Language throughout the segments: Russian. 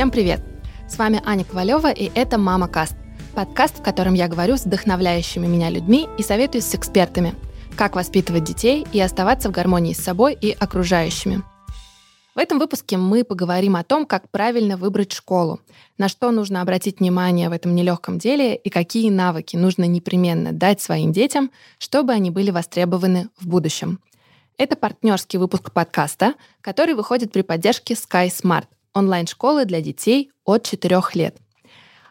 Всем привет! С вами Аня Ковалева, и это «Мама Каст» – подкаст, в котором я говорю с вдохновляющими меня людьми и советуюсь с экспертами, как воспитывать детей и оставаться в гармонии с собой и окружающими. В этом выпуске мы поговорим о том, как правильно выбрать школу, на что нужно обратить внимание в этом нелегком деле и какие навыки нужно непременно дать своим детям, чтобы они были востребованы в будущем. Это партнерский выпуск подкаста, который выходит при поддержке Sky Smart, онлайн-школы для детей от 4 лет.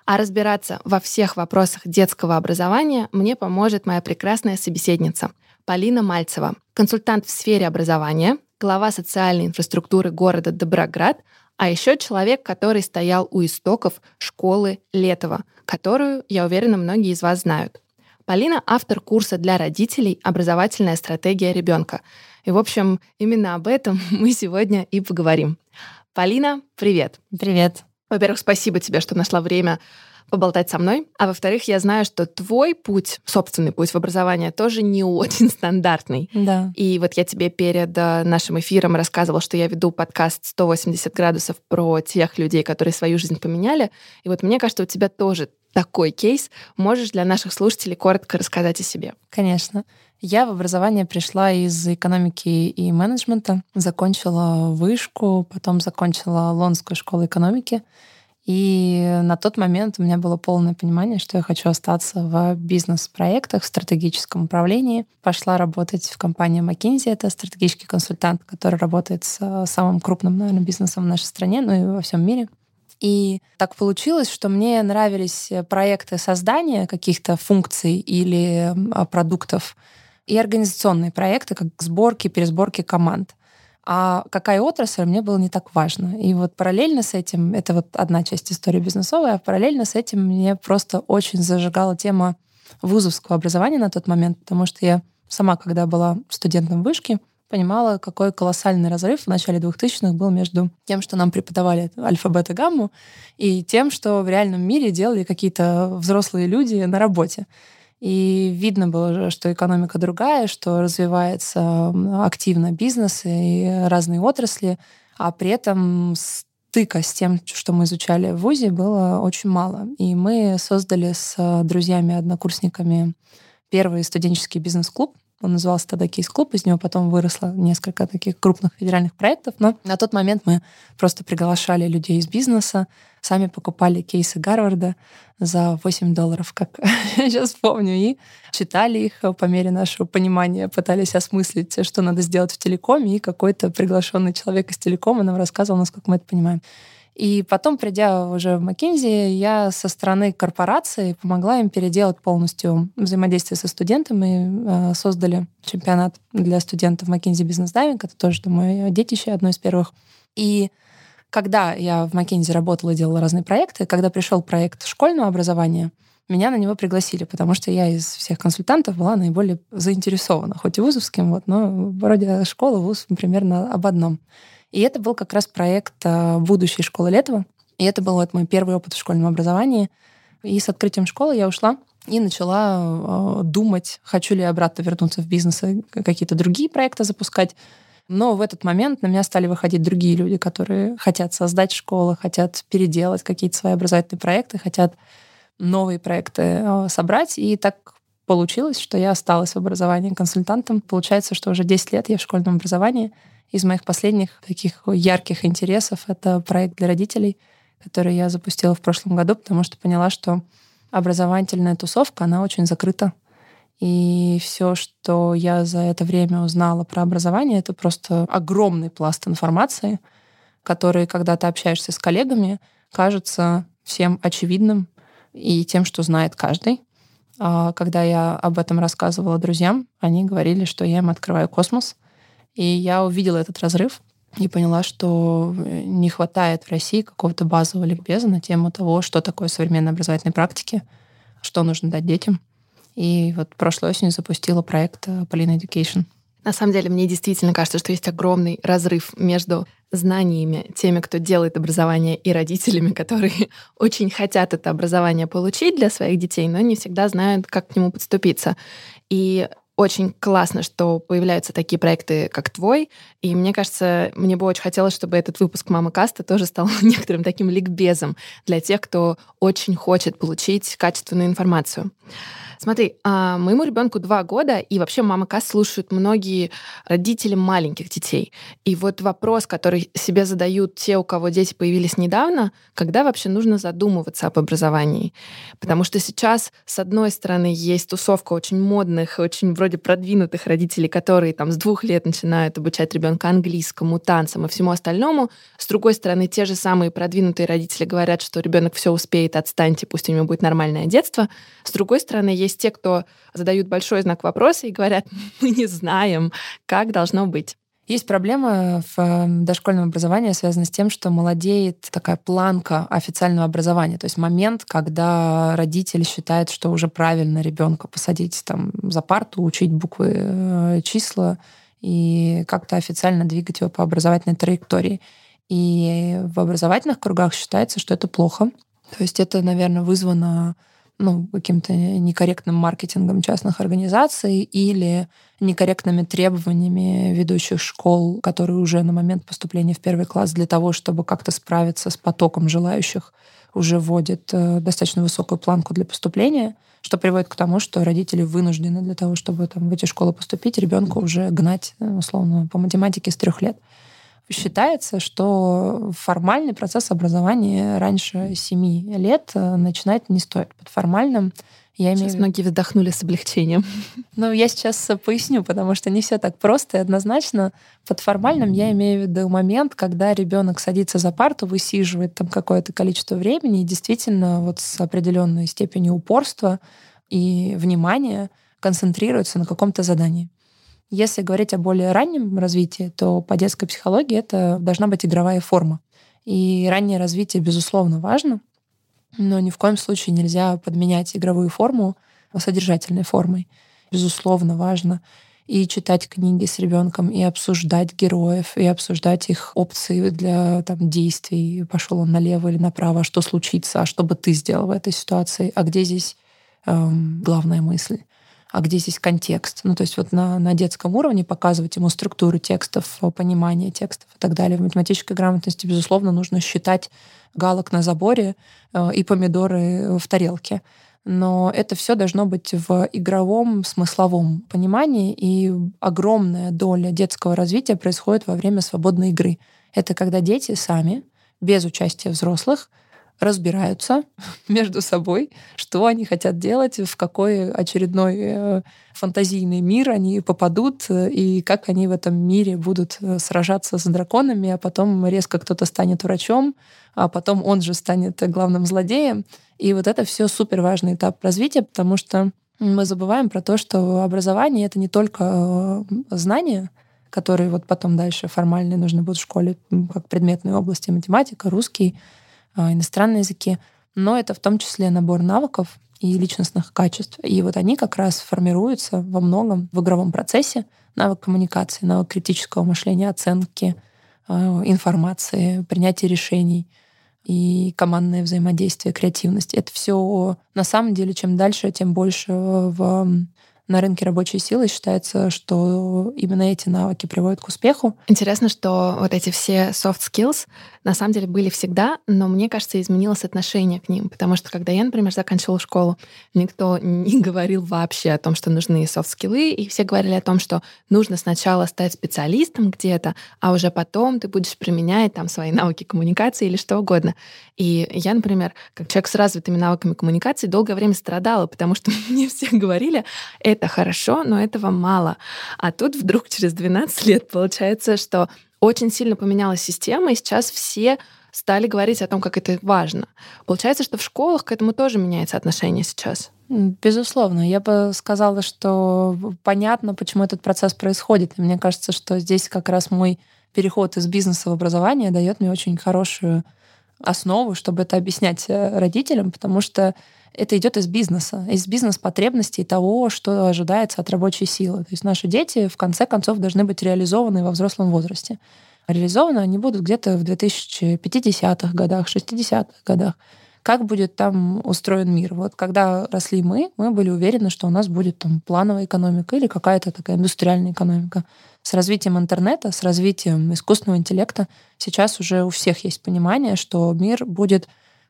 А разбираться во всех вопросах детского образования мне поможет моя прекрасная собеседница Полина Мальцева, консультант в сфере образования, глава социальной инфраструктуры города Доброград, а еще человек, который стоял у истоков школы Летова, которую, я уверена, многие из вас знают. Полина — автор курса для родителей «Образовательная стратегия ребенка». И, в общем, именно об этом мы сегодня и поговорим. Полина, привет. Привет. Во-первых, спасибо тебе, что нашла время поболтать со мной. А во-вторых, я знаю, что твой путь, собственный путь в образование тоже не очень стандартный. Да. И вот я тебе перед э, нашим эфиром рассказывала, что я веду подкаст «180 градусов» про тех людей, которые свою жизнь поменяли. И вот мне кажется, у тебя тоже такой кейс. Можешь для наших слушателей коротко рассказать о себе? Конечно. Я в образование пришла из экономики и менеджмента, закончила вышку, потом закончила Лонскую школу экономики. И на тот момент у меня было полное понимание, что я хочу остаться в бизнес-проектах, в стратегическом управлении. Пошла работать в компанию McKinsey, это стратегический консультант, который работает с самым крупным, наверное, бизнесом в нашей стране, ну и во всем мире. И так получилось, что мне нравились проекты создания каких-то функций или а, продуктов и организационные проекты, как сборки, пересборки команд. А какая отрасль, мне было не так важно. И вот параллельно с этим, это вот одна часть истории бизнесовой, а параллельно с этим мне просто очень зажигала тема вузовского образования на тот момент, потому что я сама, когда была студентом вышки, понимала, какой колоссальный разрыв в начале 2000-х был между тем, что нам преподавали альфа, гамму, и тем, что в реальном мире делали какие-то взрослые люди на работе. И видно было, что экономика другая, что развивается активно бизнес и разные отрасли, а при этом стыка с тем, что мы изучали в ВУЗе, было очень мало. И мы создали с друзьями-однокурсниками первый студенческий бизнес-клуб, он назывался тогда Кейс-клуб, из него потом выросло несколько таких крупных федеральных проектов. Но на тот момент мы просто приглашали людей из бизнеса, сами покупали кейсы Гарварда за 8 долларов, как я сейчас помню, и читали их по мере нашего понимания, пытались осмыслить, что надо сделать в телекоме, и какой-то приглашенный человек из телекома нам рассказывал, насколько мы это понимаем. И потом, придя уже в McKinsey, я со стороны корпорации помогла им переделать полностью взаимодействие со студентами. Э, создали чемпионат для студентов McKinsey Business Diving. Это тоже мое детище, одно из первых. И когда я в McKinsey работала и делала разные проекты, когда пришел проект школьного образования, меня на него пригласили, потому что я из всех консультантов была наиболее заинтересована, хоть и вузовским, вот, но вроде школа, вуз примерно об одном. И это был как раз проект а, будущей школы Летова. И это был вот мой первый опыт в школьном образовании. И с открытием школы я ушла и начала э, думать, хочу ли я обратно вернуться в бизнес и какие-то другие проекты запускать. Но в этот момент на меня стали выходить другие люди, которые хотят создать школы, хотят переделать какие-то свои образовательные проекты, хотят новые проекты э, собрать. И так получилось, что я осталась в образовании консультантом. Получается, что уже 10 лет я в школьном образовании — из моих последних таких ярких интересов это проект для родителей, который я запустила в прошлом году, потому что поняла, что образовательная тусовка, она очень закрыта. И все, что я за это время узнала про образование, это просто огромный пласт информации, который, когда ты общаешься с коллегами, кажется всем очевидным и тем, что знает каждый. А когда я об этом рассказывала друзьям, они говорили, что я им открываю космос — и я увидела этот разрыв и поняла, что э, не хватает в России какого-то базового ликбеза на тему того, что такое современные образовательные практики, что нужно дать детям. И вот прошлой осенью запустила проект э, Polina Education. На самом деле, мне действительно кажется, что есть огромный разрыв между знаниями теми, кто делает образование, и родителями, которые очень хотят это образование получить для своих детей, но не всегда знают, как к нему подступиться. И очень классно, что появляются такие проекты, как твой. И мне кажется, мне бы очень хотелось, чтобы этот выпуск «Мама Каста» тоже стал некоторым таким ликбезом для тех, кто очень хочет получить качественную информацию. Смотри, а, моему ребенку два года, и вообще мама Кас слушают многие родители маленьких детей. И вот вопрос, который себе задают те, у кого дети появились недавно, когда вообще нужно задумываться об образовании. Потому что сейчас, с одной стороны, есть тусовка очень модных, очень вроде продвинутых родителей, которые там с двух лет начинают обучать ребенка английскому, танцам и всему остальному. С другой стороны, те же самые продвинутые родители говорят, что ребенок все успеет, отстаньте, пусть у него будет нормальное детство. С другой стороны, есть есть те, кто задают большой знак вопроса и говорят, мы не знаем, как должно быть. Есть проблема в эм, дошкольном образовании, связанная с тем, что молодеет такая планка официального образования. То есть момент, когда родитель считает, что уже правильно ребенка посадить там за парту, учить буквы, э, числа и как-то официально двигать его по образовательной траектории. И в образовательных кругах считается, что это плохо. То есть это, наверное, вызвано ну, каким-то некорректным маркетингом частных организаций или некорректными требованиями ведущих школ, которые уже на момент поступления в первый класс для того, чтобы как-то справиться с потоком желающих, уже вводят э, достаточно высокую планку для поступления, что приводит к тому, что родители вынуждены для того, чтобы там, в эти школы поступить, ребенка уже гнать, э, условно, по математике с трех лет считается, что формальный процесс образования раньше 7 лет э, начинать не стоит. Под формальным я имею... Сейчас многие вздохнули с облегчением. Ну, я сейчас поясню, потому что не все так просто и однозначно. Под формальным я имею в виду момент, когда ребенок садится за парту, высиживает там какое-то количество времени и действительно вот с определенной степенью упорства и внимания концентрируется на каком-то задании. Если говорить о более раннем развитии, то по детской психологии это должна быть игровая форма. И раннее развитие, безусловно, важно, но ни в коем случае нельзя подменять игровую форму содержательной формой. Безусловно, важно и читать книги с ребенком, и обсуждать героев, и обсуждать их опции для там, действий. Пошел он налево или направо, что случится, а что бы ты сделал в этой ситуации, а где здесь эм, главная мысль а где здесь контекст. Ну, то есть вот на, на детском уровне показывать ему структуру текстов, понимание текстов и так далее. В математической грамотности, безусловно, нужно считать галок на заборе э, и помидоры в тарелке. Но это все должно быть в игровом, смысловом понимании, и огромная доля детского развития происходит во время свободной игры. Это когда дети сами, без участия взрослых, разбираются между собой, что они хотят делать, в какой очередной э, фантазийный мир они попадут, э, и как они в этом мире будут э, сражаться с драконами, а потом резко кто-то станет врачом, а потом он же станет главным злодеем. И вот это все супер важный этап развития, потому что мы забываем про то, что образование — это не только знания, которые вот потом дальше формальные нужны будут в школе, как предметные области, математика, русский, иностранные языки, но это в том числе набор навыков и личностных качеств. И вот они как раз формируются во многом в игровом процессе. Навык коммуникации, навык критического мышления, оценки а, информации, принятия решений и командное взаимодействие, креативность. Это все на самом деле, чем дальше, тем больше в на рынке рабочей силы считается, что именно эти навыки приводят к успеху. Интересно, что вот эти все soft skills на самом деле были всегда, но мне кажется, изменилось отношение к ним, потому что когда я, например, заканчивала школу, никто не говорил вообще о том, что нужны софт-скиллы, и все говорили о том, что нужно сначала стать специалистом где-то, а уже потом ты будешь применять там свои навыки коммуникации или что угодно. И я, например, как человек с развитыми навыками коммуникации, долгое время страдала, потому что мне все говорили, хорошо, но этого мало. А тут вдруг через 12 лет получается, что очень сильно поменялась система, и сейчас все стали говорить о том, как это важно. Получается, что в школах к этому тоже меняется отношение сейчас. Безусловно. Я бы сказала, что понятно, почему этот процесс происходит. И мне кажется, что здесь как раз мой переход из бизнеса в образование дает мне очень хорошую основу, чтобы это объяснять э, родителям, потому что это идет из бизнеса, из бизнес-потребностей того, что ожидается от рабочей силы. То есть наши дети в конце концов должны быть реализованы во взрослом возрасте. Реализованы они будут где-то в 2050-х годах, 60-х годах, как будет там устроен мир. Вот когда росли мы, мы были уверены, что у нас будет там плановая экономика или какая-то такая индустриальная экономика. С развитием интернета, с развитием искусственного интеллекта сейчас уже у всех есть понимание, что мир будет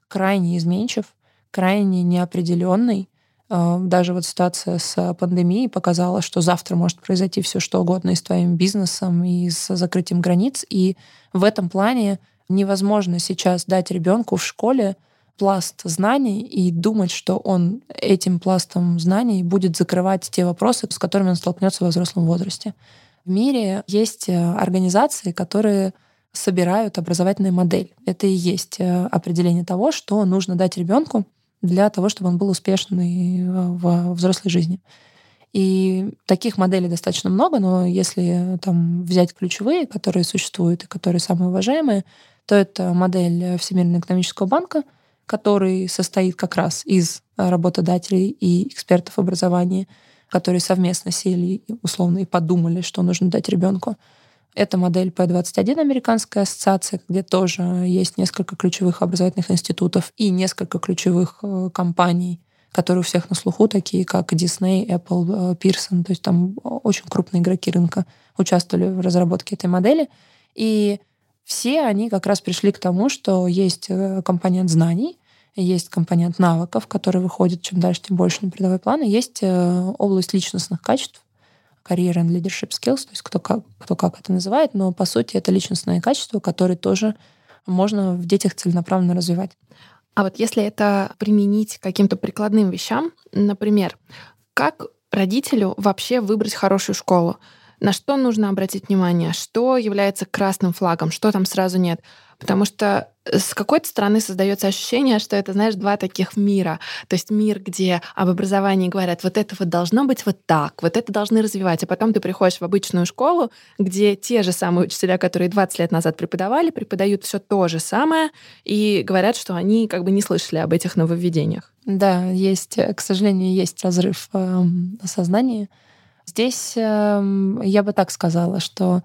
крайне изменчив, крайне неопределенный. Э, даже вот ситуация с пандемией показала, что завтра может произойти все что угодно и с твоим бизнесом, и с закрытием границ. И в этом плане невозможно сейчас дать ребенку в школе пласт знаний и думать, что он этим пластом знаний будет закрывать те вопросы, с которыми он столкнется во взрослом возрасте. В мире есть э, организации, которые собирают образовательную модель. Это и есть э, определение того, что нужно дать ребенку для того, чтобы он был успешный э, в взрослой жизни. И таких моделей достаточно много, но если там взять ключевые, которые существуют и которые самые уважаемые, то это модель Всемирного экономического банка — который состоит как раз из работодателей и экспертов образования, которые совместно сели условно и подумали, что нужно дать ребенку. Это модель P21 Американская ассоциация, где тоже есть несколько ключевых образовательных институтов и несколько ключевых э, компаний, которые у всех на слуху, такие как Disney, Apple, э, Pearson. То есть там очень крупные игроки рынка участвовали в разработке этой модели. И все они как раз пришли к тому, что есть э, компонент знаний, есть компонент навыков, который выходит чем дальше, тем больше на передовой план, и есть э, область личностных качеств, career and leadership skills, то есть кто как, кто как это называет, но по сути это личностные качества, которые тоже можно в детях целенаправленно развивать. А вот если это применить каким-то прикладным вещам, например, как родителю вообще выбрать хорошую школу? На что нужно обратить внимание? Что является красным флагом? Что там сразу нет? Потому что с какой-то стороны создается ощущение, что это, знаешь, два таких мира. То есть мир, где об образовании говорят, вот это вот должно быть вот так, вот это должны развивать. А потом ты приходишь в обычную школу, где те же самые учителя, которые 20 лет назад преподавали, преподают все то же самое и говорят, что они как бы не слышали об этих нововведениях. Да, есть, к сожалению, есть разрыв э, сознания. Здесь э, я бы так сказала, что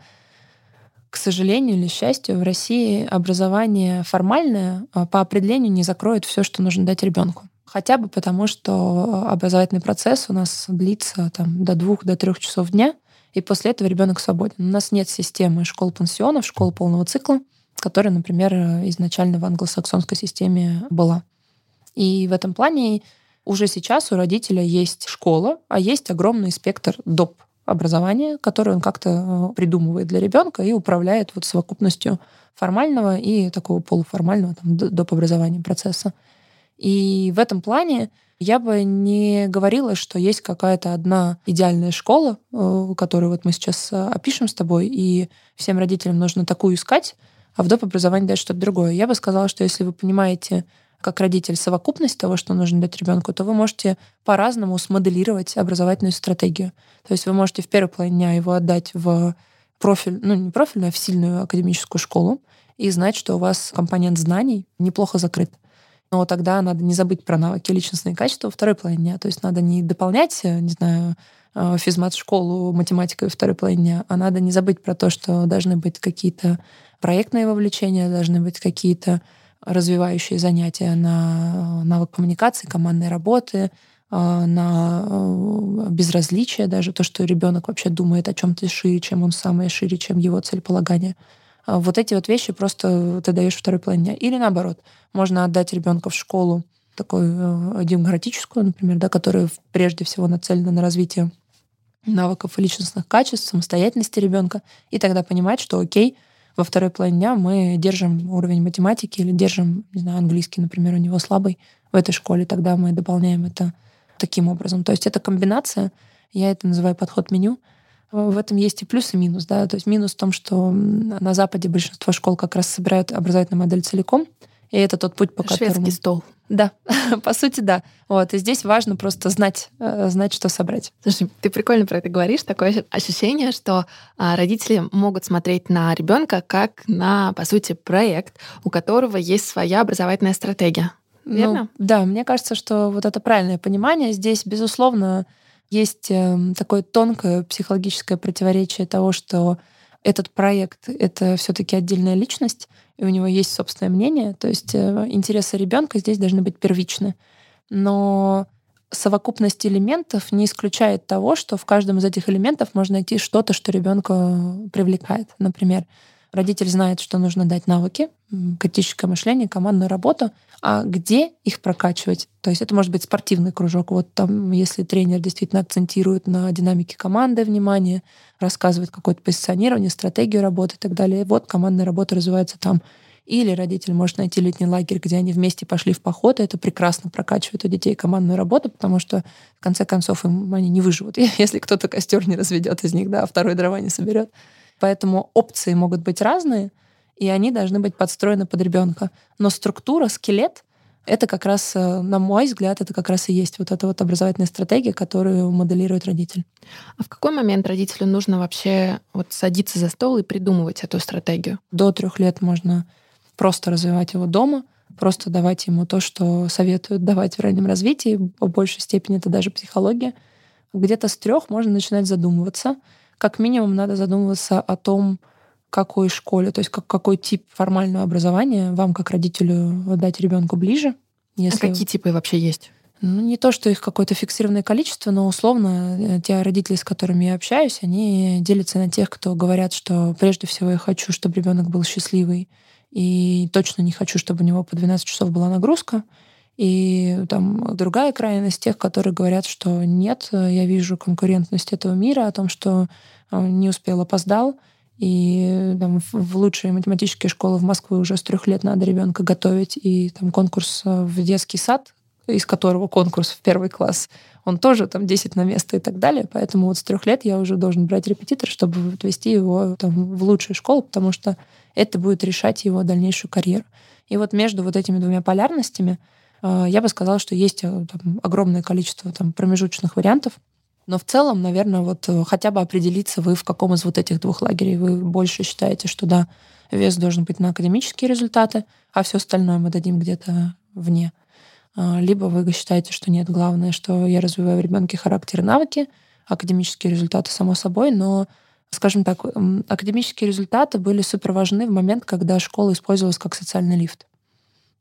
к сожалению или счастью, в России образование формальное а, по определению не закроет все, что нужно дать ребенку. Хотя бы потому, что образовательный процесс у нас длится там, до двух, до трех часов дня, и после этого ребенок свободен. У нас нет системы школ-пансионов, школ полного цикла, которая, например, изначально в англосаксонской системе была. И в этом плане уже сейчас у родителя есть школа, а есть огромный спектр доп образование, которое он как-то э, придумывает для ребенка и управляет вот совокупностью формального и такого полуформального там, доп. образования процесса. И в этом плане я бы не говорила, что есть какая-то одна идеальная школа, э, которую вот мы сейчас э, опишем с тобой, и всем родителям нужно такую искать, а в доп. образовании дать что-то другое. Я бы сказала, что если вы понимаете как родитель совокупность того, что нужно дать ребенку, то вы можете по-разному смоделировать образовательную стратегию. То есть вы можете в первой половине дня его отдать в профиль, ну не профильную, а в сильную академическую школу и знать, что у вас компонент знаний неплохо закрыт. Но тогда надо не забыть про навыки личностные качества во второй половине дня. То есть надо не дополнять, не знаю, э, физмат-школу математикой во второй половине дня, а надо не забыть про то, что должны быть какие-то проектные вовлечения, должны быть какие-то развивающие занятия на э, навык коммуникации, командной работы, э, на э, безразличие, даже то, что ребенок вообще думает о чем-то шире, чем он сам, и шире, чем его целеполагание. Вот эти вот вещи просто ты даешь второй плане. Или наоборот, можно отдать ребенка в школу такую демократическую, например, да, которая прежде всего нацелена на развитие навыков и личностных качеств, самостоятельности ребенка, и тогда понимать, что окей, во второй половине дня мы держим уровень математики или держим, не знаю, английский, например, у него слабый в этой школе, тогда мы дополняем это таким образом. То есть это комбинация, я это называю подход меню. В этом есть и плюс, и минус. Да? То есть минус в том, что на Западе большинство школ как раз собирают образовательную модель целиком, и это тот путь, по Шведский которому... стол. Да, по сути, да. Вот, и здесь важно просто знать, э, знать, что собрать. Слушай, ты прикольно про это говоришь. Такое ощущение, что а, родители могут смотреть на ребенка как на, по сути, проект, у которого есть своя образовательная стратегия. Ну, Верно? Ну, да, мне кажется, что вот это правильное понимание. Здесь, безусловно, есть эм, такое тонкое психологическое противоречие того, что этот проект — это все таки отдельная личность, и у него есть собственное мнение. То есть э, интересы ребенка здесь должны быть первичны. Но совокупность элементов не исключает того, что в каждом из этих элементов можно найти что-то, что ребенка привлекает. Например, родитель знает, что нужно дать навыки, критическое мышление, командную работу, а где их прокачивать? То есть это может быть спортивный кружок. Вот там, если тренер действительно акцентирует на динамике команды внимание, рассказывает какое-то позиционирование, стратегию работы и так далее, вот командная работа развивается там. Или родитель может найти летний лагерь, где они вместе пошли в поход, и это прекрасно прокачивает у детей командную работу, потому что в конце концов им они не выживут, если кто-то костер не разведет из них, да, а второй дрова не соберет. Поэтому опции могут быть разные, и они должны быть подстроены под ребенка. Но структура, скелет — это как раз, э, на мой взгляд, это как раз и есть вот эта вот образовательная стратегия, которую моделирует родитель. А в какой момент родителю нужно вообще вот садиться за стол и придумывать эту стратегию? До трех лет можно просто развивать его дома, просто давать ему то, что советуют давать в раннем развитии. В большей степени это даже психология. Где-то с трех можно начинать задумываться. Как минимум надо задумываться о том, какой школе, то есть как, какой тип формального образования вам, как родителю, дать ребенку ближе. А если... А какие типы вообще есть? Ну, не то, что их какое-то фиксированное количество, но условно э, те родители, с которыми я общаюсь, они делятся на тех, кто говорят, что прежде всего я хочу, чтобы ребенок был счастливый, и точно не хочу, чтобы у него по 12 часов была нагрузка. И там другая крайность тех, которые говорят, что нет, я вижу конкурентность этого мира, о том, что э, не успел, опоздал, и там, в лучшие математические школы в Москве уже с трех лет надо ребенка готовить, и там конкурс э, в детский сад, из которого конкурс в первый класс, он тоже там 10 на место и так далее. Поэтому вот с трех лет я уже должен брать репетитор, чтобы отвести его там, в лучшую школу, потому что это будет решать его дальнейшую карьеру. И вот между вот этими двумя полярностями э, я бы сказала, что есть э, там, огромное количество там, промежуточных вариантов. Но в целом, наверное, вот э, хотя бы определиться вы в каком из вот этих двух лагерей вы больше считаете, что да, вес должен быть на академические результаты, а все остальное мы дадим где-то вне. Либо вы считаете, что нет, главное, что я развиваю в ребенке характер и навыки, академические результаты, само собой, но скажем так, академические результаты были супер важны в момент, когда школа использовалась как социальный лифт.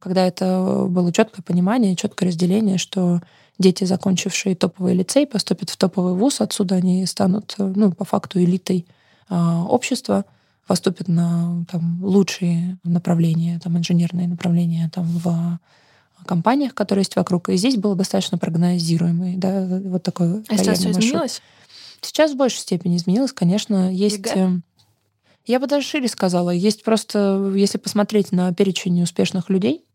Когда это было четкое понимание, четкое разделение, что дети, закончившие топовый лицей, поступят в топовый вуз, отсюда они станут, ну, по факту, элитой а, общества, поступят на там, лучшие направления, там, инженерные направления там, в компаниях, которые есть вокруг. И здесь было достаточно прогнозируемый, да, вот такой. А сейчас все изменилось? Сейчас в большей степени изменилось, конечно. Есть... ЕГЭ? Э, я бы даже шире сказала. Есть просто, если посмотреть на перечень успешных людей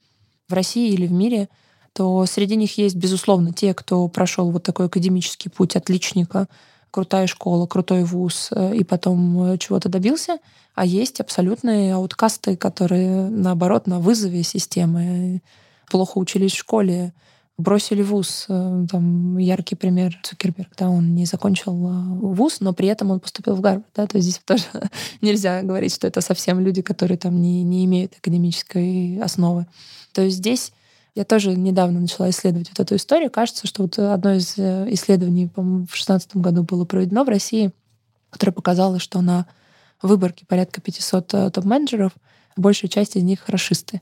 в России или в мире, то среди них есть, безусловно, те, кто прошел вот такой академический путь отличника, крутая школа, крутой вуз, э, и потом э, чего-то добился, а есть абсолютные ауткасты, которые, наоборот, на вызове системы плохо учились в школе, бросили вуз. Э, там яркий пример Цукерберг, да, он не закончил э, вуз, но при этом он поступил в Гарвард, да, то есть здесь тоже нельзя говорить, что это совсем люди, которые там не, не имеют академической основы. То есть здесь я тоже недавно начала исследовать вот эту историю. Кажется, что вот одно из э, исследований, по-моему, в 2016 году было проведено в России, которое показало, что на выборке порядка 500 топ-менеджеров большая часть из них расисты.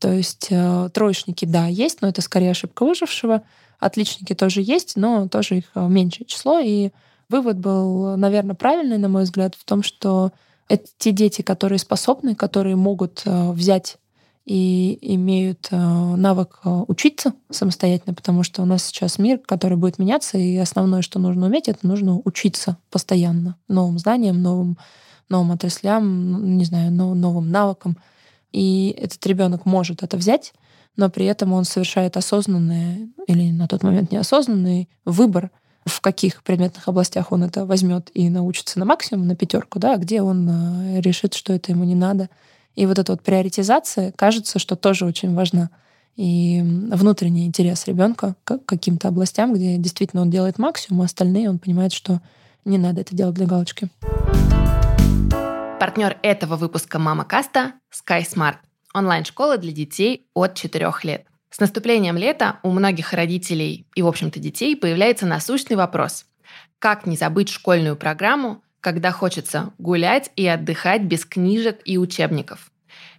То есть э, троечники, да, есть, но это скорее ошибка выжившего. Отличники тоже есть, но тоже их э, меньшее число. И вывод был, наверное, правильный, на мой взгляд, в том, что это те дети, которые способны, которые могут э, взять и имеют навык учиться самостоятельно, потому что у нас сейчас мир, который будет меняться, и основное, что нужно уметь, это нужно учиться постоянно новым знаниям, новым, новым отраслям, не знаю, новым навыкам. И этот ребенок может это взять, но при этом он совершает осознанный или на тот момент неосознанный выбор, в каких предметных областях он это возьмет и научится на максимум, на пятерку, да, а где он э, решит, что это ему не надо. И вот эта вот приоритизация, кажется, что тоже очень важна. И внутренний интерес ребенка к каким-то областям, где действительно он делает максимум, а остальные он понимает, что не надо это делать для галочки. Партнер этого выпуска «Мама Каста» – SkySmart – онлайн-школа для детей от 4 лет. С наступлением лета у многих родителей и, в общем-то, детей появляется насущный вопрос – как не забыть школьную программу, когда хочется гулять и отдыхать без книжек и учебников?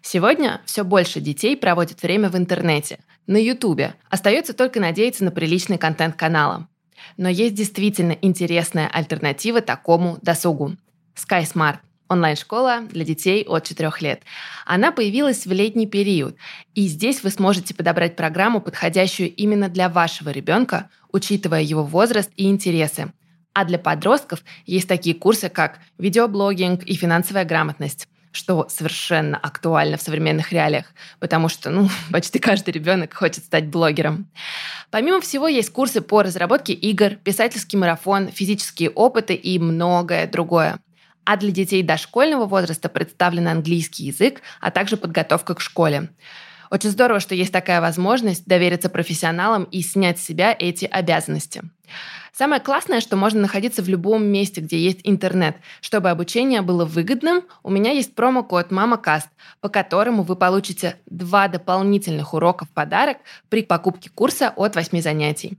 Сегодня все больше детей проводят время в интернете, на Ютубе. Остается только надеяться на приличный контент канала. Но есть действительно интересная альтернатива такому досугу. SkySmart – онлайн-школа для детей от 4 лет. Она появилась в летний период, и здесь вы сможете подобрать программу, подходящую именно для вашего ребенка, учитывая его возраст и интересы. А для подростков есть такие курсы, как видеоблогинг и финансовая грамотность что совершенно актуально в современных реалиях, потому что, ну, почти каждый ребенок хочет стать блогером. Помимо всего, есть курсы по разработке игр, писательский марафон, физические опыты и многое другое. А для детей дошкольного возраста представлен английский язык, а также подготовка к школе. Очень здорово, что есть такая возможность довериться профессионалам и снять с себя эти обязанности. Самое классное, что можно находиться в любом месте, где есть интернет. Чтобы обучение было выгодным, у меня есть промокод MamaCast, по которому вы получите два дополнительных урока в подарок при покупке курса от 8 занятий.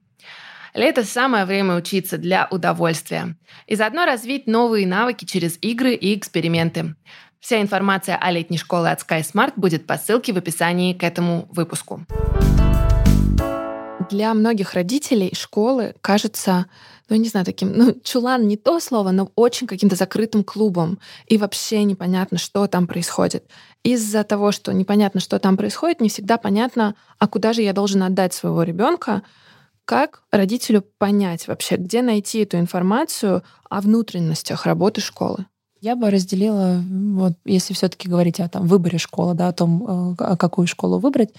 Лето – самое время учиться для удовольствия и заодно развить новые навыки через игры и эксперименты. Вся информация о летней школе от SkySmart будет по ссылке в описании к этому выпуску. Для многих родителей школы кажется, ну, не знаю, таким, ну, чулан не то слово, но очень каким-то закрытым клубом. И вообще непонятно, что там происходит. Из-за того, что непонятно, что там происходит, не всегда понятно, а куда же я должен отдать своего ребенка, как родителю понять вообще, где найти эту информацию о внутренностях работы школы? Я бы разделила, вот, если все-таки говорить о там, выборе школы, да, о том, э, какую школу выбрать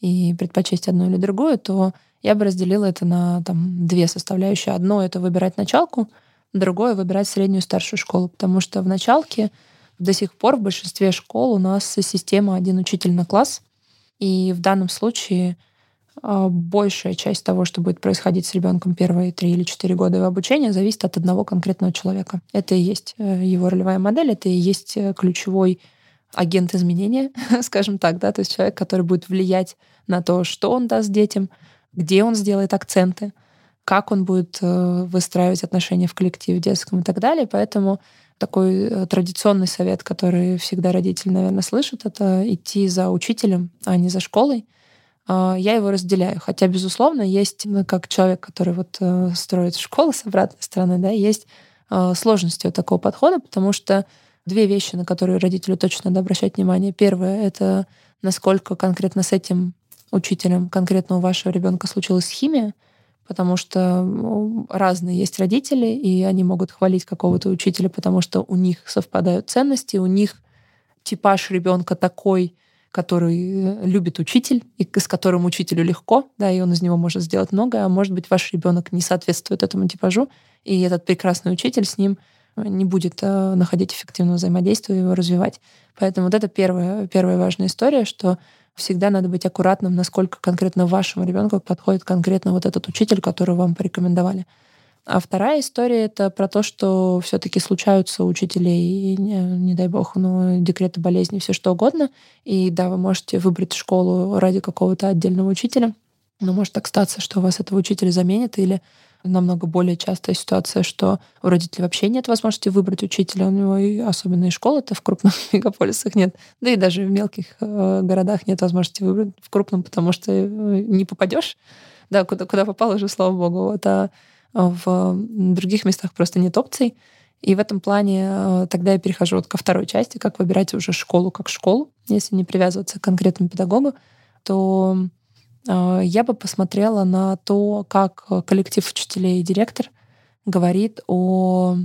и предпочесть одну или другую, то я бы разделила это на там, две составляющие. Одно — это выбирать началку, другое — выбирать среднюю старшую школу, потому что в началке до сих пор в большинстве школ у нас система один учитель на класс, и в данном случае а, большая часть того, что будет происходить с ребенком первые три или четыре года его обучения, зависит от одного конкретного человека. Это и есть э, его ролевая модель, это и есть э, ключевой агент изменения, скажем так, да, то есть человек, который будет влиять на то, что он даст детям, где он сделает акценты, как он будет э, выстраивать отношения в коллективе детском и так далее. Поэтому такой традиционный совет, который всегда родители, наверное, слышат, это идти за учителем, а не за школой. А, я его разделяю. Хотя, безусловно, есть, ну, как человек, который вот э, строит школу с обратной стороны, да, есть а, сложности у такого подхода, потому что две вещи, на которые родителю точно надо обращать внимание. Первое — это насколько конкретно с этим учителем, конкретно у вашего ребенка случилась химия, потому что ну, разные есть родители, и они могут хвалить какого-то учителя, потому что у них совпадают ценности, у них типаж ребенка такой, который э, любит учитель, и с которым учителю легко, да, и он из него может сделать многое, а может быть, ваш ребенок не соответствует этому типажу, и этот прекрасный учитель с ним э, не будет э, находить эффективного взаимодействия и его развивать. Поэтому вот это первая, первая важная история, что всегда надо быть аккуратным, насколько конкретно вашему ребенку подходит конкретно вот этот учитель, который вам порекомендовали. А вторая история это про то, что все-таки случаются учителей, не, не дай бог, ну, декреты болезни, все что угодно. И да, вы можете выбрать школу ради какого-то отдельного учителя. Но может так статься, что у вас этого учителя заменят, или намного более частая ситуация, что у родителей вообще нет возможности выбрать учителя, у него и особенно и школы-то в крупных мегаполисах нет, да и даже в мелких э, городах нет возможности выбрать в крупном, потому что э, не попадешь, да, куда, куда попал уже, слава богу. Вот, а в других местах просто нет опций. И в этом плане э, тогда я перехожу вот ко второй части, как выбирать уже школу как школу, если не привязываться к конкретному педагогу, то э, я бы посмотрела на то, как коллектив учителей и директор говорит о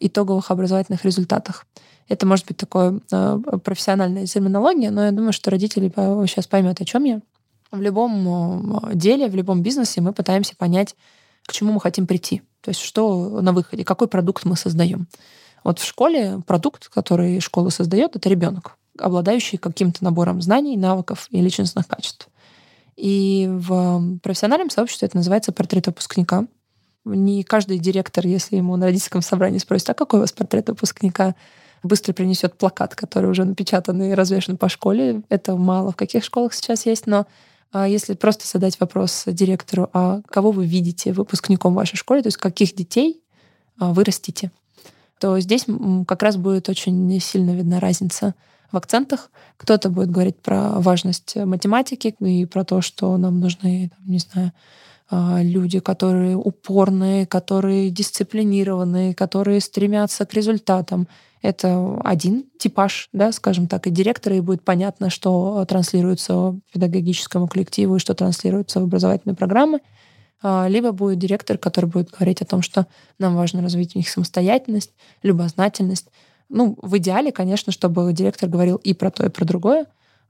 итоговых образовательных результатах. Это может быть такое э, профессиональная терминология, но я думаю, что родители сейчас поймут, о чем я. В любом деле, в любом бизнесе мы пытаемся понять, к чему мы хотим прийти. То есть что на выходе, какой продукт мы создаем. Вот в школе продукт, который школа создает, это ребенок, обладающий каким-то набором знаний, навыков и личностных качеств. И в профессиональном сообществе это называется портрет выпускника. Не каждый директор, если ему на родительском собрании спросит, а какой у вас портрет выпускника, быстро принесет плакат, который уже напечатан и развешен по школе. Это мало в каких школах сейчас есть, но если просто задать вопрос директору, а кого вы видите выпускником вашей школе, то есть каких детей а, вы растите, то здесь как раз будет очень сильно видна разница в акцентах, кто-то будет говорить про важность математики и про то, что нам нужны, не знаю, а, люди, которые упорные, которые дисциплинированные, которые стремятся к результатам. Это один типаж, да, скажем так, и директора, и будет понятно, что транслируется педагогическому коллективу и что транслируется в образовательные программы. А, либо будет директор, который будет говорить о том, что нам важно развить у них самостоятельность, любознательность. Ну, в идеале, конечно, чтобы директор говорил и про то, и про другое,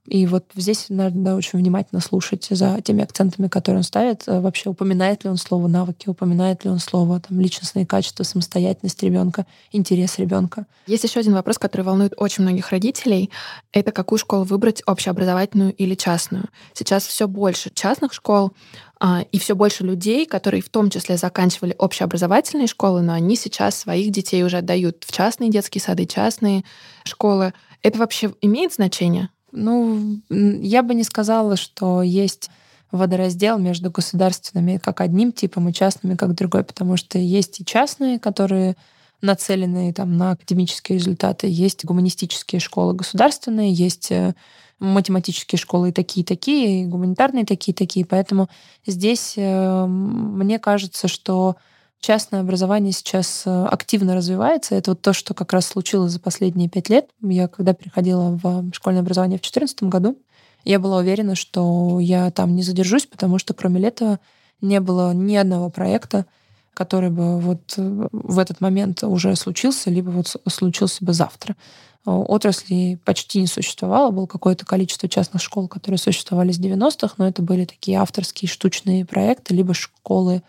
и вот здесь надо очень внимательно слушать за теми акцентами, которые он ставит. Э, вообще, упоминает ли он слово навыки, упоминает ли он слово там, личностные качества, самостоятельность ребенка, интерес ребенка. Есть еще один вопрос, который волнует очень многих родителей. Это какую школу выбрать, общеобразовательную или частную. Сейчас все больше частных школ, а, и все больше людей, которые в том числе заканчивали общеобразовательные школы, но они сейчас своих детей уже отдают в частные детские сады, частные школы. Это вообще имеет значение? Ну, я бы не сказала, что есть водораздел между государственными как одним типом и частными как другой, потому что есть и частные, которые нацелены там, на академические результаты, есть гуманистические школы государственные, есть э, математические школы и такие такие, и гуманитарные такие такие. Поэтому здесь э, мне кажется, что частное образование сейчас э, активно развивается. Это вот то, что как раз случилось за последние пять лет. Я когда переходила в школьное образование в 2014 году, я была уверена, что я там не задержусь, потому что кроме лета не было ни одного проекта, который бы вот э, в этот момент уже случился, либо вот случился бы завтра. Отрасли почти не существовало, было какое-то количество частных школ, которые существовали с 90-х, но это были такие авторские штучные проекты, либо школы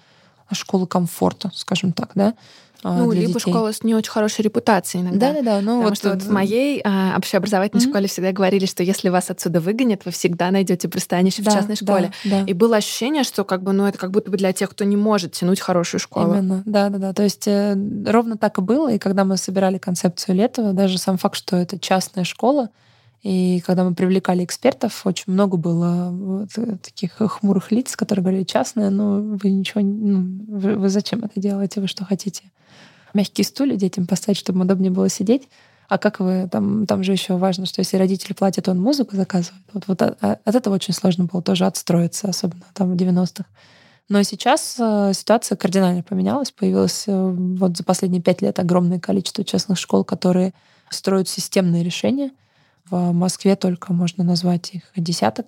школы комфорта, скажем так, да. А, ну, либо детей. школа с не очень хорошей репутацией иногда. Да-да-да. Ну, Потому вот, что вот в моей а, общеобразовательной mm-hmm. школе всегда говорили, что если вас отсюда выгонят, вы всегда найдете пристанище да, в частной школе. Да, да. И было ощущение, что как бы, ну, это как будто бы для тех, кто не может тянуть хорошую школу. Именно, да-да-да. То есть э, ровно так и было. И когда мы собирали концепцию Летова, даже сам факт, что это частная школа, и когда мы привлекали экспертов, очень много было вот э, таких хмурых лиц, которые говорили, частное, ну вы ничего, ну, вы, вы зачем это делаете, вы что хотите? Мягкие стулья детям поставить, чтобы удобнее было сидеть. А как вы, там, там же еще важно, что если родители платят, он музыку заказывает. Вот, вот от, от этого очень сложно было тоже отстроиться, особенно там в 90-х. Но сейчас э, ситуация кардинально поменялась. Появилось э, вот за последние пять лет огромное количество частных школ, которые строят системные решения — в Москве только можно назвать их десяток.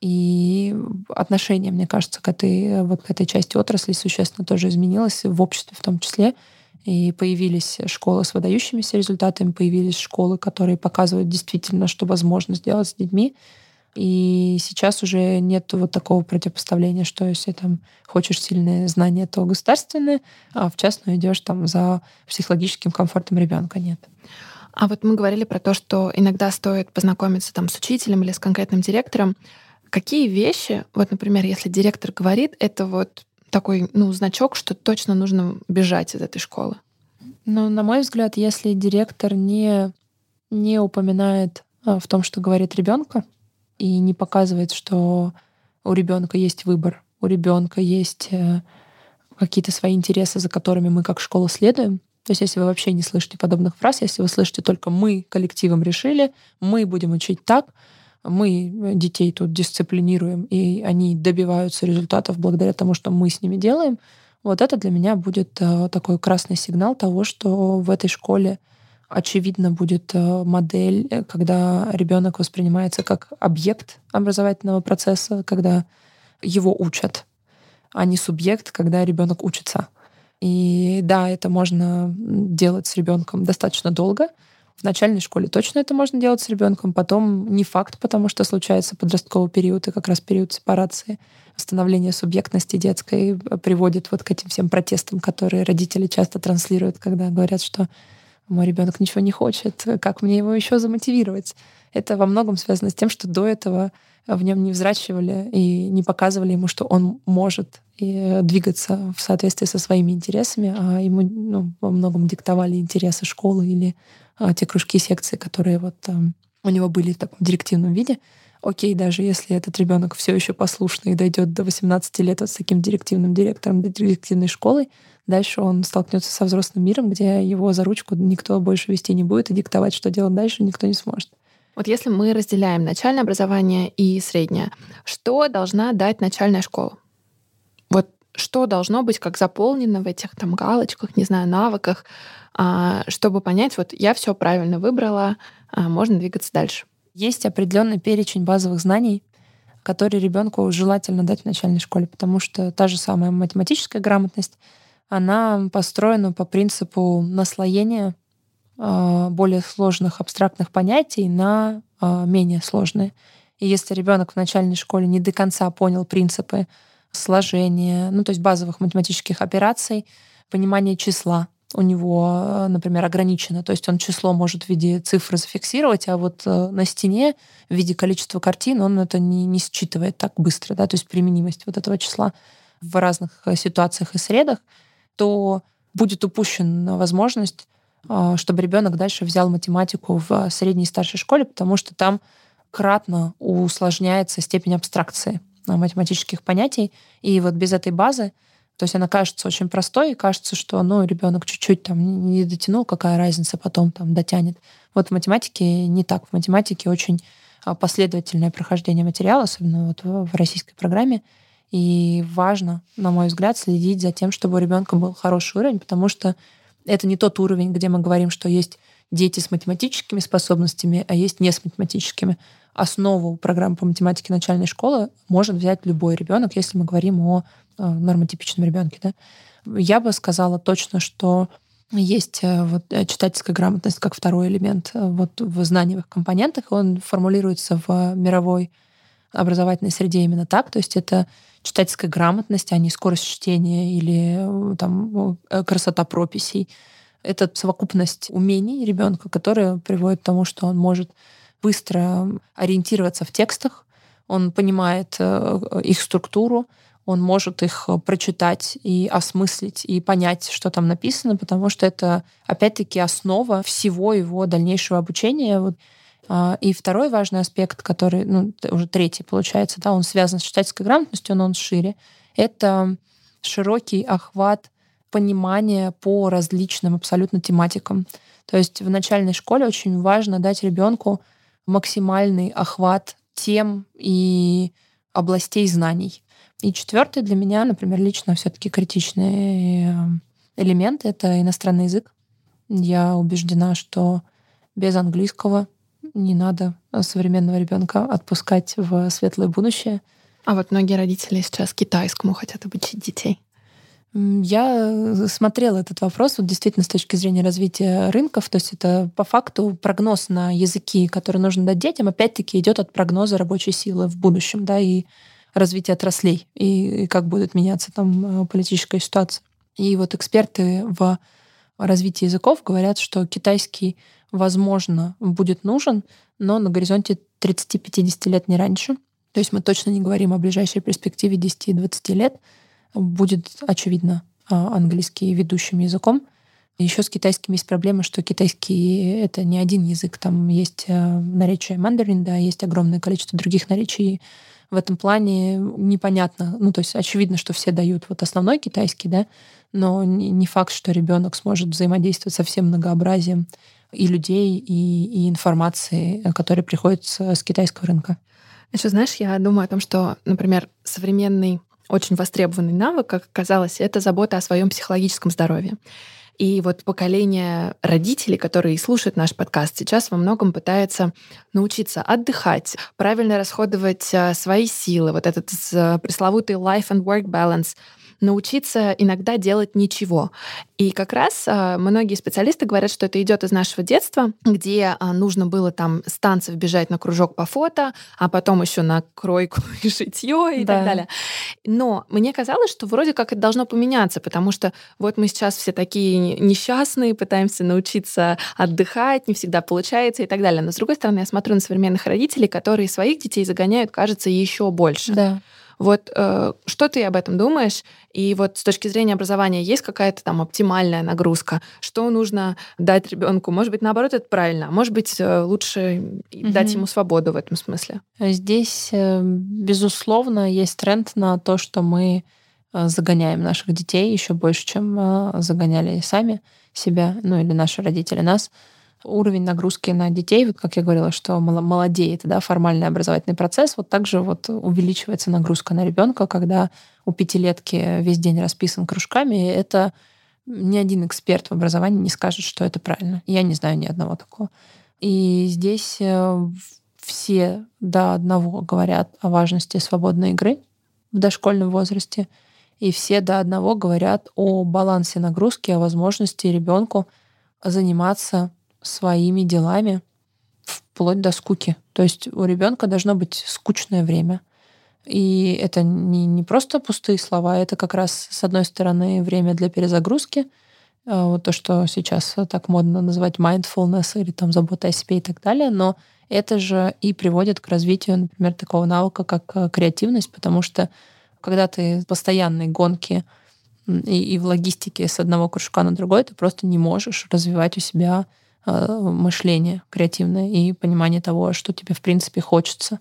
И отношение, мне кажется, к этой, вот к этой части отрасли существенно тоже изменилось, в обществе в том числе. И появились школы с выдающимися результатами, появились школы, которые показывают действительно, что возможно сделать с детьми. И сейчас уже нет вот такого противопоставления, что если там хочешь сильные знания, то государственные, а в частную идешь там за психологическим комфортом ребенка нет. А вот мы говорили про то, что иногда стоит познакомиться там с учителем или с конкретным директором. Какие вещи, вот, например, если директор говорит, это вот такой, ну, значок, что точно нужно бежать из этой школы? Ну, на мой взгляд, если директор не, не упоминает а, в том, что говорит ребенка, и не показывает, что у ребенка есть выбор, у ребенка есть э, какие-то свои интересы, за которыми мы как школа следуем, то есть если вы вообще не слышите подобных фраз, если вы слышите только «мы коллективом решили», «мы будем учить так», мы детей тут дисциплинируем, и они добиваются результатов благодаря тому, что мы с ними делаем, вот это для меня будет э, такой красный сигнал того, что в этой школе очевидно будет э, модель, э, когда ребенок воспринимается как объект образовательного процесса, когда его учат, а не субъект, когда ребенок учится. И да, это можно делать с ребенком достаточно долго. В начальной школе точно это можно делать с ребенком, потом не факт, потому что случается подростковый период и как раз период сепарации. Становление субъектности детской приводит вот к этим всем протестам, которые родители часто транслируют, когда говорят, что мой ребенок ничего не хочет, как мне его еще замотивировать. Это во многом связано с тем, что до этого в нем не взращивали и не показывали ему, что он может и двигаться в соответствии со своими интересами, а ему ну, во многом диктовали интересы школы или а, те кружки, секции, которые вот там у него были в таком директивном виде. Окей, даже если этот ребенок все еще послушный и дойдет до 18 лет вот с таким директивным директором, до директивной школой, дальше он столкнется со взрослым миром, где его за ручку никто больше вести не будет и диктовать, что делать дальше, никто не сможет. Вот если мы разделяем начальное образование и среднее, что должна дать начальная школа? Вот что должно быть как заполнено в этих там галочках, не знаю, навыках, а, чтобы понять, вот я все правильно выбрала, а, можно двигаться дальше. Есть определенный перечень базовых знаний, которые ребенку желательно дать в начальной школе, потому что та же самая математическая грамотность, она построена по принципу наслоения более сложных абстрактных понятий на менее сложные. И если ребенок в начальной школе не до конца понял принципы сложения, ну то есть базовых математических операций, понимание числа, у него, э, например, ограничено. То есть он число может в виде цифры зафиксировать, а вот на стене в виде количества картин он это не, не считывает так быстро. Да? То есть применимость вот этого числа в разных ситуациях и средах, то будет упущена возможность, чтобы ребенок дальше взял математику в средней и старшей школе, потому что там кратно усложняется степень абстракции математических понятий. И вот без этой базы то есть она кажется очень простой, и кажется, что ну, ребенок чуть-чуть там не дотянул, какая разница, потом там дотянет. Вот в математике не так. В математике очень а, последовательное прохождение материала, особенно вот в российской программе. И важно, на мой взгляд, следить за тем, чтобы у ребенка был хороший уровень, потому что это не тот уровень, где мы говорим, что есть дети с математическими способностями, а есть не с математическими. Основу программы по математике начальной школы может взять любой ребенок, если мы говорим о Э, нормотипичном ребенке, да, я бы сказала точно, что есть э, вот э, читательская грамотность как второй элемент вот в знаниевых компонентах. Он формулируется в мировой образовательной среде именно так. То есть это читательская грамотность, а не скорость чтения или там, красота прописей. Это совокупность умений ребенка, которая приводит к тому, что он может быстро ориентироваться в текстах, он понимает их структуру, он может их э, прочитать и осмыслить, и понять, что там написано, потому что это, опять-таки, основа всего его дальнейшего обучения. Вот. А, и второй важный аспект, который, ну, уже третий получается, да, он связан с читательской грамотностью, но он шире, это широкий охват понимания по различным абсолютно тематикам. То есть в начальной школе очень важно дать ребенку максимальный охват тем и областей знаний. И четвертый для меня, например, лично все-таки критичный э, элемент — это иностранный язык. Я убеждена, что без английского не надо современного ребенка отпускать в светлое будущее. А вот многие родители сейчас китайскому хотят обучить детей. Я смотрела этот вопрос вот действительно с точки зрения развития рынков. То есть это по факту прогноз на языки, которые нужно дать детям, опять-таки идет от прогноза рабочей силы в будущем. Да, и развития отраслей и, и как будет меняться там э, политическая ситуация. И вот эксперты в развитии языков говорят, что китайский, возможно, будет нужен, но на горизонте 30-50 лет не раньше. То есть мы точно не говорим о ближайшей перспективе 10-20 лет. Будет, очевидно, а, английский ведущим языком. Еще с китайским есть проблема, что китайский — это не один язык. Там есть э, наречие мандарин, да, есть огромное количество других наречий в этом плане непонятно. Ну, то есть очевидно, что все дают вот основной китайский, да, но не факт, что ребенок сможет взаимодействовать со всем многообразием и людей, и, и информации, которая приходит с, с китайского рынка. Еще знаешь, я думаю о том, что, например, современный очень востребованный навык, как оказалось, это забота о своем психологическом здоровье. И вот поколение родителей, которые слушают наш подкаст, сейчас во многом пытается научиться отдыхать, правильно расходовать а, свои силы, вот этот пресловутый life and work balance — научиться иногда делать ничего. И как раз а, многие специалисты говорят, что это идет из нашего детства, где а, нужно было там с танцев бежать на кружок по фото, а потом еще на кройку и шитье и да. так далее. Но мне казалось, что вроде как это должно поменяться, потому что вот мы сейчас все такие несчастные, пытаемся научиться отдыхать, не всегда получается и так далее. Но с другой стороны, я смотрю на современных родителей, которые своих детей загоняют, кажется, еще больше. Да. Вот э, что ты об этом думаешь? И вот с точки зрения образования есть какая-то там оптимальная нагрузка? Что нужно дать ребенку? Может быть, наоборот, это правильно, а может быть, э, лучше угу. дать ему свободу в этом смысле? Здесь, э, безусловно, есть тренд на то, что мы э, загоняем наших детей еще больше, чем загоняли сами себя, ну или наши родители нас уровень нагрузки на детей, вот как я говорила, что молодеет, да, формальный образовательный процесс, вот также вот увеличивается нагрузка на ребенка, когда у пятилетки весь день расписан кружками, и это ни один эксперт в образовании не скажет, что это правильно. Я не знаю ни одного такого. И здесь э, все до одного говорят о важности свободной игры в дошкольном возрасте, и все до одного говорят о балансе нагрузки, о возможности ребенку заниматься своими делами вплоть до скуки. То есть у ребенка должно быть скучное время. И это не, не просто пустые слова, это как раз, с одной стороны, время для перезагрузки, э, вот то, что сейчас так модно называть mindfulness или там забота о себе и так далее, но это же и приводит к развитию, например, такого навыка, как э, креативность, потому что когда ты в постоянной гонке и, и в логистике с одного кружка на другой, ты просто не можешь развивать у себя мышление креативное и понимание того, что тебе в принципе хочется,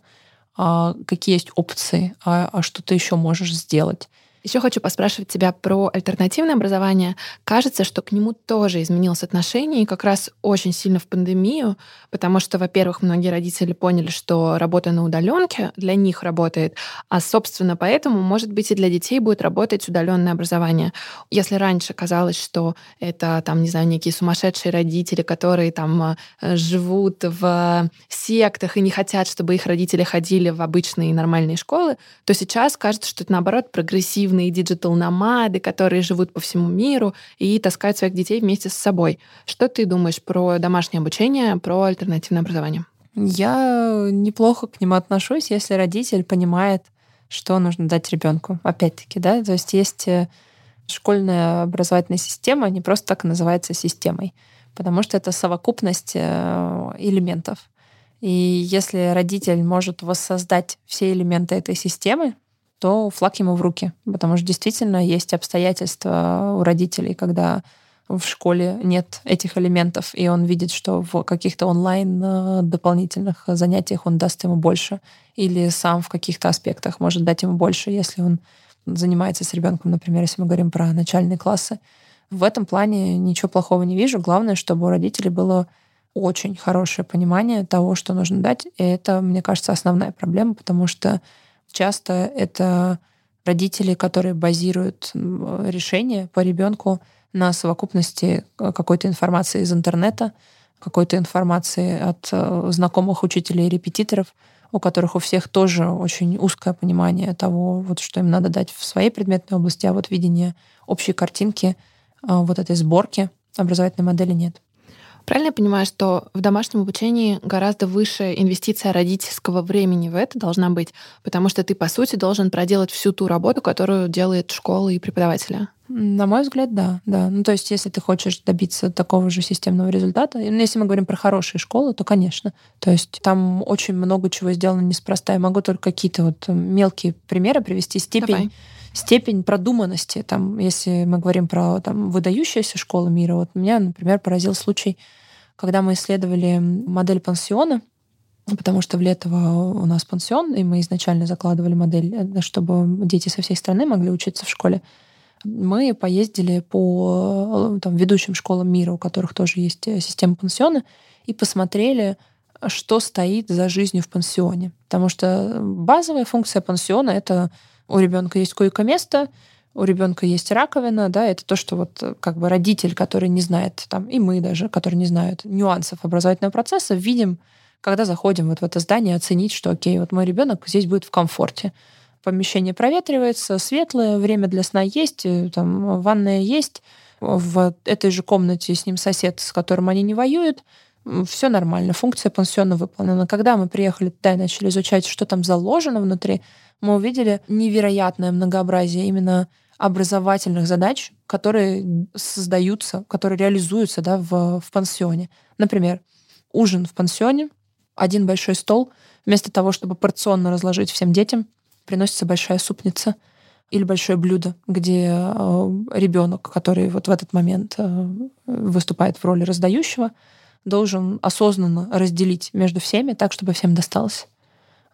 а какие есть опции, а, а что ты еще можешь сделать. Еще хочу поспрашивать тебя про альтернативное образование. Кажется, что к нему тоже изменилось отношение, и как раз очень сильно в пандемию, потому что, во-первых, многие родители поняли, что работа на удаленке для них работает, а, собственно, поэтому, может быть, и для детей будет работать удаленное образование. Если раньше казалось, что это, там, не знаю, некие сумасшедшие родители, которые там э, живут в сектах и не хотят, чтобы их родители ходили в обычные нормальные школы, то сейчас кажется, что это, наоборот, прогрессивно активные диджитал-номады, которые живут по всему миру и таскают своих детей вместе с собой. Что ты думаешь про домашнее обучение, про альтернативное образование? Я неплохо к нему отношусь, если родитель понимает, что нужно дать ребенку. Опять-таки, да, то есть есть э, школьная образовательная система, не просто так называется системой, потому что это совокупность э, элементов. И если родитель может воссоздать все элементы этой системы, то флаг ему в руки. Потому что действительно есть обстоятельства у родителей, когда в школе нет этих элементов, и он видит, что в каких-то онлайн э, дополнительных занятиях он даст ему больше, или сам в каких-то аспектах может дать ему больше, если он занимается с ребенком, например, если мы говорим про начальные классы. В этом плане ничего плохого не вижу. Главное, чтобы у родителей было очень хорошее понимание того, что нужно дать. И это, мне кажется, основная проблема, потому что Часто это родители, которые базируют решение по ребенку на совокупности э, какой-то информации из интернета, какой-то информации от э, знакомых учителей и репетиторов, у которых у всех тоже очень узкое понимание того, вот, что им надо дать в своей предметной области, а вот видение общей картинки э, вот этой сборки образовательной модели нет. Правильно я понимаю, что в домашнем обучении гораздо выше инвестиция родительского времени в это должна быть, потому что ты, по сути, должен проделать всю ту работу, которую делает школа и преподавателя? На мой взгляд, да, да. Ну, то есть, если ты хочешь добиться такого же системного результата, ну, если мы говорим про хорошие школы, то, конечно. То есть, там очень много чего сделано неспроста. Я могу только какие-то вот мелкие примеры привести. Степень Давай степень продуманности. Там, если мы говорим про там, выдающиеся школы мира, вот меня, например, поразил случай, когда мы исследовали модель пансиона, потому что в Летово у нас пансион, и мы изначально закладывали модель, э, чтобы дети со всей страны могли учиться в школе. Мы поездили по э, там, ведущим школам мира, у которых тоже есть э, система пансиона, и посмотрели, что стоит за жизнью в пансионе. Потому что базовая функция пансиона — это у ребенка есть койко-место, у ребенка есть раковина, да, это то, что вот э, как бы родитель, который не знает, там, и мы даже, которые не знают нюансов образовательного процесса, видим, когда заходим вот в это здание, оценить, что, окей, вот мой ребенок здесь будет в комфорте. Помещение проветривается, светлое, время для сна есть, э, там, ванная есть, в этой же комнате с ним сосед, с которым они не воюют, все нормально, функция пансиона выполнена. Когда мы приехали туда и начали изучать, что там заложено внутри, мы увидели невероятное многообразие именно образовательных задач, которые создаются, которые реализуются да, в, в пансионе. Например, ужин в пансионе, один большой стол, вместо того, чтобы порционно разложить всем детям, приносится большая супница или большое блюдо, где э, ребенок, который вот в этот момент э, выступает в роли раздающего, должен осознанно разделить между всеми так, чтобы всем досталось.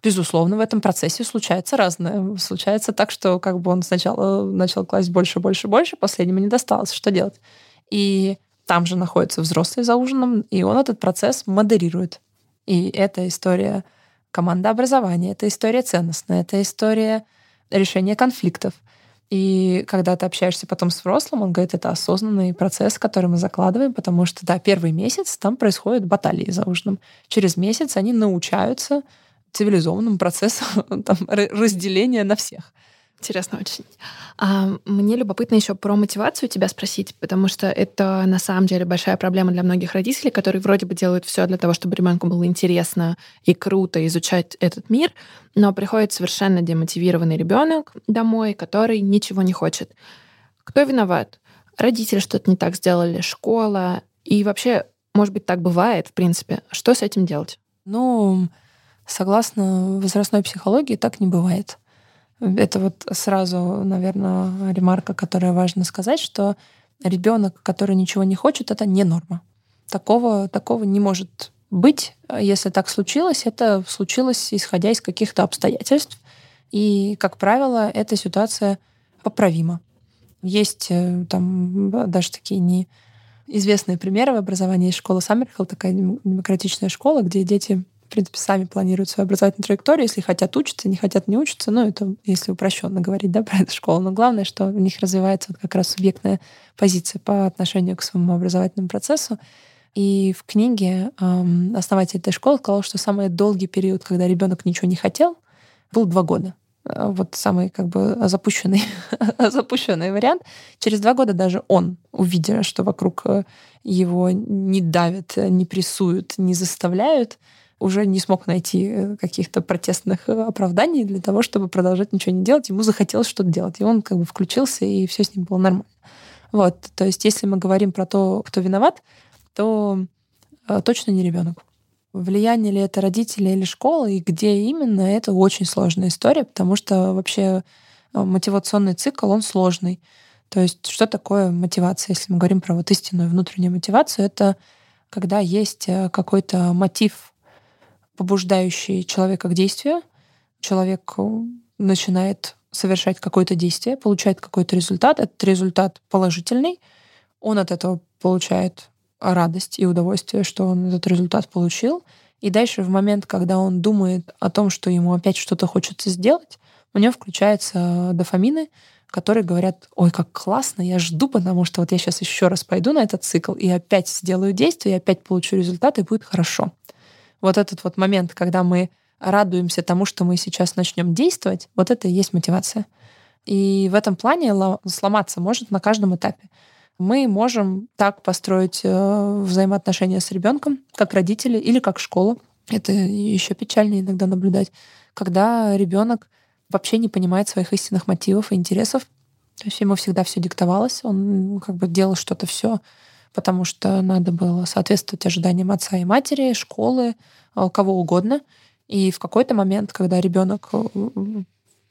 Безусловно, в этом процессе случается разное. Случается так, что как бы он сначала начал класть больше, больше, больше, последнему не досталось. Что делать? И там же находится взрослый за ужином, и он этот процесс модерирует. И эта история командообразования, это история ценностная, это история решения конфликтов. И когда ты общаешься потом с взрослым, он говорит, это осознанный процесс, который мы закладываем, потому что, да, первый месяц там происходят баталии за ужином. Через месяц они научаются цивилизованному процессу там, разделения на всех. Интересно очень. А, мне любопытно еще про мотивацию тебя спросить, потому что это на самом деле большая проблема для многих родителей, которые вроде бы делают все для того, чтобы ребенку было интересно и круто изучать этот мир, но приходит совершенно демотивированный ребенок домой, который ничего не хочет. Кто виноват? Родители что-то не так сделали, школа. И вообще, может быть, так бывает, в принципе. Что с этим делать? Ну, согласно возрастной психологии, так не бывает. Это вот сразу, наверное, ремарка, которая важно сказать, что ребенок, который ничего не хочет, это не норма. Такого, такого не может быть. Если так случилось, это случилось исходя из каких-то обстоятельств. И, как правило, эта ситуация поправима. Есть э, там даже такие не известные примеры в образовании. Есть школа Саммерхилл, такая демократичная школа, где дети принципе, сами планируют свою образовательную траекторию, если хотят учиться, не хотят не учиться, ну, это если упрощенно говорить, да, про эту школу. Но главное, что у них развивается вот как раз субъектная позиция по отношению к своему образовательному процессу. И в книге эм, основатель этой школы сказал, что самый долгий период, когда ребенок ничего не хотел, был два года. Э, вот самый как бы запущенный, запущенный вариант. Через два года даже он, увидя, что вокруг э, его не давят, не прессуют, не заставляют, уже не смог найти э, каких-то протестных э, оправданий для того, чтобы продолжать ничего не делать. Ему захотелось что-то делать. И он как бы включился, и все с ним было нормально. Вот. То есть, если мы говорим про то, кто виноват, то э, точно не ребенок. Влияние ли это родители или школа, и где именно, это очень сложная история, потому что вообще мотивационный цикл, он сложный. То есть что такое мотивация? Если мы говорим про вот истинную внутреннюю мотивацию, это когда есть какой-то мотив побуждающий человека к действию. Человек э, начинает совершать какое-то действие, получает какой-то результат. Этот результат положительный. Он от этого получает радость и удовольствие, что он этот результат получил. И дальше в момент, когда он думает о том, что ему опять что-то хочется сделать, у него включаются дофамины, которые говорят, ой, как классно, я жду, потому что вот я сейчас еще раз пойду на этот цикл и опять сделаю действие, и опять получу результат, и будет хорошо вот этот вот момент, когда мы радуемся тому, что мы сейчас начнем действовать, вот это и есть мотивация. И в этом плане сломаться может на каждом этапе. Мы можем так построить э, взаимоотношения с ребенком, как родители или как школа. Это еще печальнее иногда наблюдать, когда ребенок вообще не понимает своих истинных мотивов и интересов. То есть ему всегда все диктовалось, он как бы делал что-то все потому что надо было соответствовать ожиданиям отца и матери, школы, э, кого угодно. И в какой-то момент, когда ребенок э,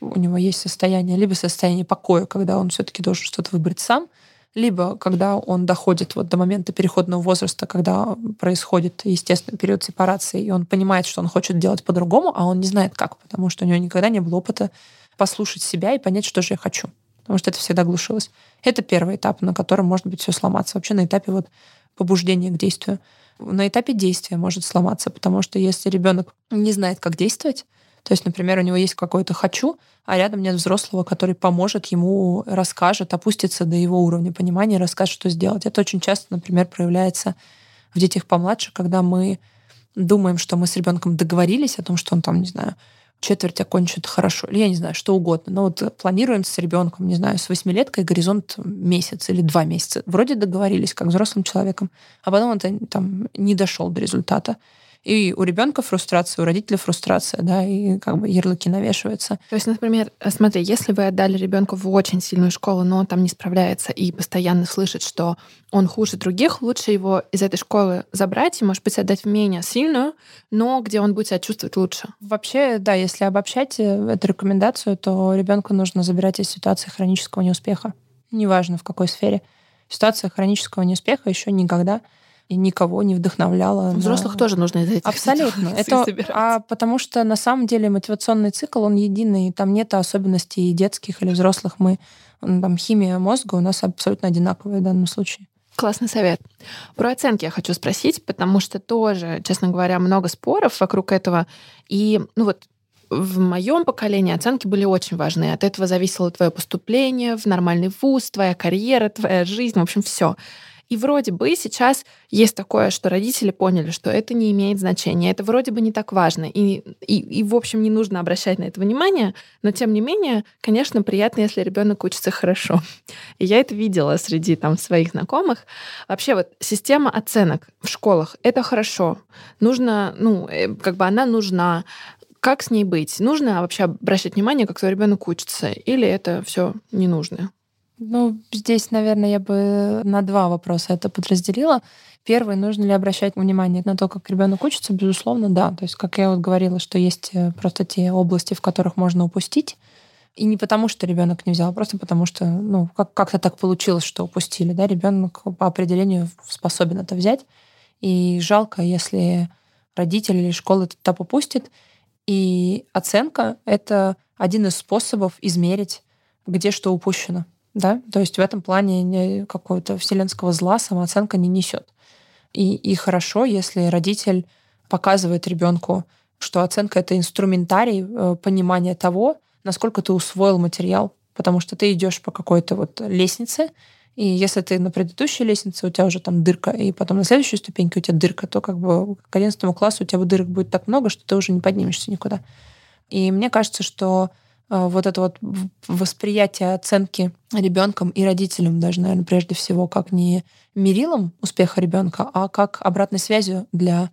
у него есть состояние, либо состояние покоя, когда он все-таки должен что-то выбрать сам, либо когда он доходит вот до момента переходного возраста, когда происходит естественный период сепарации, и он понимает, что он хочет делать по-другому, а он не знает как, потому что у него никогда не было опыта послушать себя и понять, что же я хочу потому что это всегда глушилось. Это первый этап, на котором может быть все сломаться. Вообще на этапе вот побуждения к действию. На этапе действия может сломаться, потому что если ребенок не знает, как действовать, то есть, например, у него есть какое-то «хочу», а рядом нет взрослого, который поможет ему, расскажет, опустится до его уровня понимания, расскажет, что сделать. Это очень часто, например, проявляется в детях помладше, когда мы думаем, что мы с ребенком договорились о том, что он там, не знаю, четверть окончит хорошо, или я не знаю, что угодно. Но вот планируем с ребенком, не знаю, с восьмилеткой горизонт месяц или два месяца. Вроде договорились, как взрослым человеком, а потом это там не дошел до результата. И у ребенка фрустрация, у родителя фрустрация, да, и как бы ярлыки навешиваются. То есть, например, смотри, если вы отдали ребенка в очень сильную школу, но он там не справляется и постоянно слышит, что он хуже других, лучше его из этой школы забрать и, может быть, отдать в менее сильную, но где он будет себя чувствовать лучше. Вообще, да, если обобщать э, эту рекомендацию, то ребенку нужно забирать из ситуации хронического неуспеха. Неважно в какой сфере. Ситуация хронического неуспеха еще никогда и никого не вдохновляла. Взрослых на... тоже нужно из этих Абсолютно. Это, а потому что на самом деле мотивационный цикл, он единый, там нет особенностей детских или взрослых. Мы, там, химия мозга у нас абсолютно одинаковая в данном случае. Классный совет. Про оценки я хочу спросить, потому что тоже, честно говоря, много споров вокруг этого. И, ну вот, в моем поколении оценки были очень важны. От этого зависело твое поступление в нормальный вуз, твоя карьера, твоя жизнь, в общем, все. И вроде бы сейчас есть такое, что родители поняли, что это не имеет значения, это вроде бы не так важно, и, и, и в общем, не нужно обращать на это внимание, но тем не менее, конечно, приятно, если ребенок учится хорошо. И я это видела среди там своих знакомых. Вообще вот система оценок в школах — это хорошо. Нужно, ну, э, как бы она нужна. Как с ней быть? Нужно вообще обращать внимание, как твой ребенок учится, или это все не нужно? Ну, здесь, наверное, я бы на два вопроса это подразделила. Первый, нужно ли обращать внимание на то, как ребенок учится? Безусловно, да. То есть, как я вот говорила, что есть э, просто те области, в которых можно упустить. И не потому, что ребенок не взял, а просто потому, что ну, как- как-то так получилось, что упустили. Да? Ребенок по определению способен это взять. И жалко, если родители или школа этот этап упустит. И оценка — это один из способов измерить, где что упущено да, то есть в этом плане какого-то вселенского зла самооценка не несет. И, и хорошо, если родитель показывает ребенку, что оценка это инструментарий э, понимания того, насколько ты усвоил материал, потому что ты идешь по какой-то вот лестнице, и если ты на предыдущей лестнице, у тебя уже там дырка, и потом на следующей ступеньке у тебя дырка, то как бы к 11 классу у тебя дырок будет так много, что ты уже не поднимешься никуда. И мне кажется, что вот это вот восприятие оценки ребенком и родителям даже, наверное, прежде всего, как не мерилом успеха ребенка, а как обратной связью для,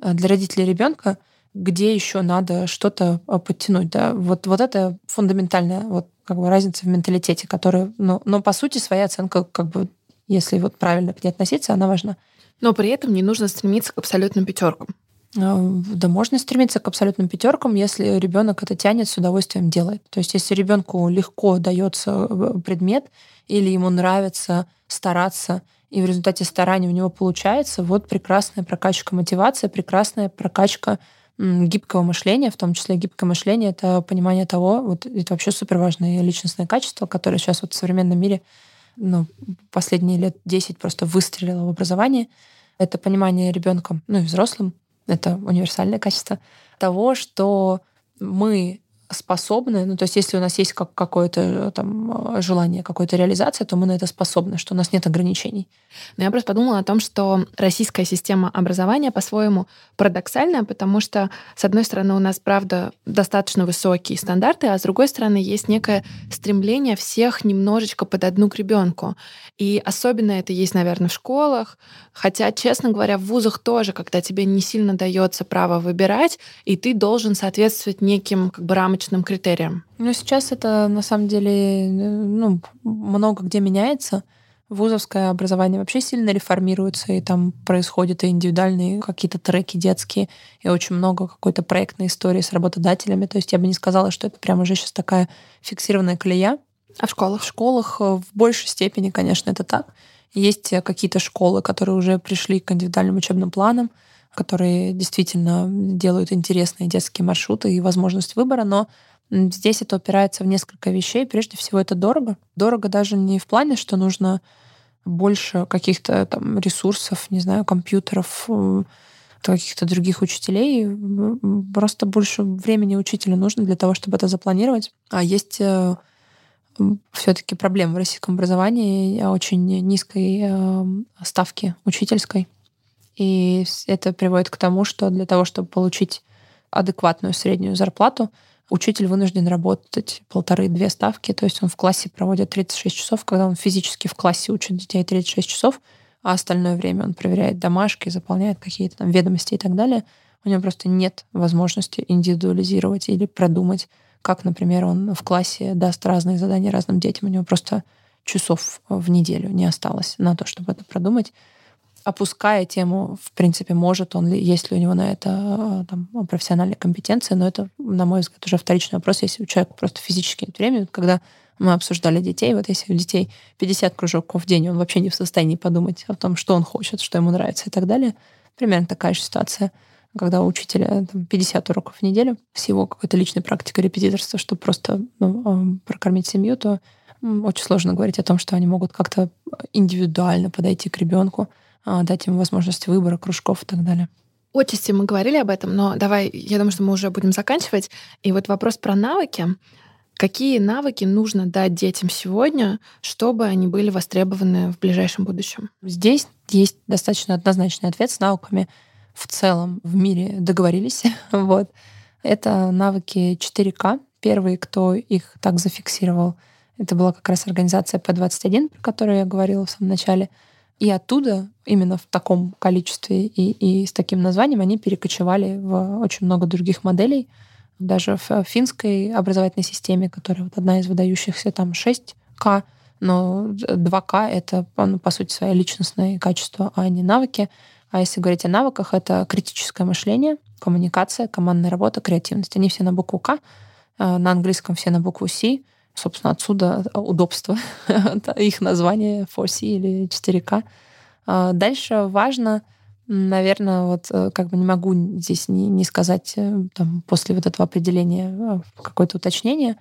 а, для родителей ребенка, где еще надо что-то а, подтянуть. Да? Вот, вот это фундаментальная вот, как бы разница в менталитете, которая, ну, но по сути своя оценка, как бы, если вот правильно к ней относиться, она важна. Но при этом не нужно стремиться к абсолютным пятеркам. А, да можно стремиться к абсолютным пятеркам, если ребенок это тянет, с удовольствием делает. То есть если ребенку легко дается э, предмет или ему нравится стараться, и в результате старания у него получается, вот прекрасная прокачка мотивации, прекрасная прокачка гибкого мышления, в том числе гибкое мышление — это понимание того, вот это вообще супер важное личностное качество, которое сейчас вот в современном мире ну, последние лет 10 просто выстрелило в образовании. Это понимание ребенком, ну и взрослым, это универсальное качество, того, что мы способны, ну то есть если у нас есть как какое-то э, там э, желание, какой-то реализация, то мы на это способны, что у нас нет ограничений. Но я просто подумала о том, что российская система образования по-своему парадоксальная, потому что, с одной стороны, у нас, правда, достаточно высокие стандарты, а с другой стороны, есть некое стремление всех немножечко под одну ребенку. И особенно это есть, наверное, в школах, хотя, честно говоря, в вузах тоже, когда тебе не сильно дается право выбирать, и ты должен соответствовать неким как бы рамочным критериям. Ну, сейчас это на самом деле ну, много где меняется вузовское образование вообще сильно реформируется, и там происходят и индивидуальные какие-то треки детские, и очень много какой-то проектной истории с работодателями. То есть я бы не сказала, что это прям уже сейчас такая фиксированная колея. А в школах? В школах э, в большей степени, конечно, это так. Есть э, какие-то школы, которые уже пришли к индивидуальным учебным планам, которые действительно делают интересные детские маршруты и возможность выбора, но Здесь это опирается в несколько вещей. Прежде всего, это дорого. Дорого даже не в плане, что нужно больше каких-то там ресурсов, не знаю, компьютеров, э, каких-то других учителей. Просто больше времени учителю нужно для того, чтобы это запланировать. А есть э, все-таки проблема в российском образовании очень низкой э, ставки учительской. И это приводит к тому, что для того, чтобы получить адекватную среднюю зарплату, учитель вынужден работать полторы-две ставки, то есть он в классе проводит 36 часов, когда он физически в классе учит детей 36 часов, а остальное время он проверяет домашки, заполняет какие-то там ведомости и так далее. У него просто нет возможности индивидуализировать или продумать, как, например, он в классе даст разные задания разным детям. У него просто часов в неделю не осталось на то, чтобы это продумать опуская тему, в принципе, может он ли, есть ли у него на это э, там, профессиональная компетенция, но это, на мой взгляд, уже вторичный вопрос, если у человека просто физически нет времени. Когда мы обсуждали детей, вот если у детей 50 кружков в день, он вообще не в состоянии подумать о том, что он хочет, что ему нравится и так далее. Примерно такая же ситуация, когда у учителя там, 50 уроков в неделю с его какой-то личной практикой репетиторства, чтобы просто ну, э, прокормить семью, то Очень сложно говорить о том, что они могут как-то индивидуально подойти к ребенку, дать ему возможность выбора кружков и так далее. Отчасти мы говорили об этом, но давай, я думаю, что мы уже будем заканчивать. И вот вопрос про навыки. Какие навыки нужно дать детям сегодня, чтобы они были востребованы в ближайшем будущем? Здесь есть достаточно однозначный ответ с навыками в целом в мире договорились. вот. Это навыки 4К. Первый, кто их так зафиксировал, это была как раз организация P21, про которую я говорила в самом начале. И оттуда, именно в таком количестве и, и с таким названием, они перекочевали в очень много других моделей. Даже в финской образовательной системе, которая вот одна из выдающихся, там 6К, но 2К — это, ну, по сути, свои личностные качества, а не навыки. А если говорить о навыках, это критическое мышление, коммуникация, командная работа, креативность. Они все на букву К, а на английском все на букву С. Собственно, отсюда удобство их названия 4C или 4К. А дальше важно, наверное, вот э, как бы не могу здесь не, не сказать э, там, после вот этого определения э, какое-то уточнение,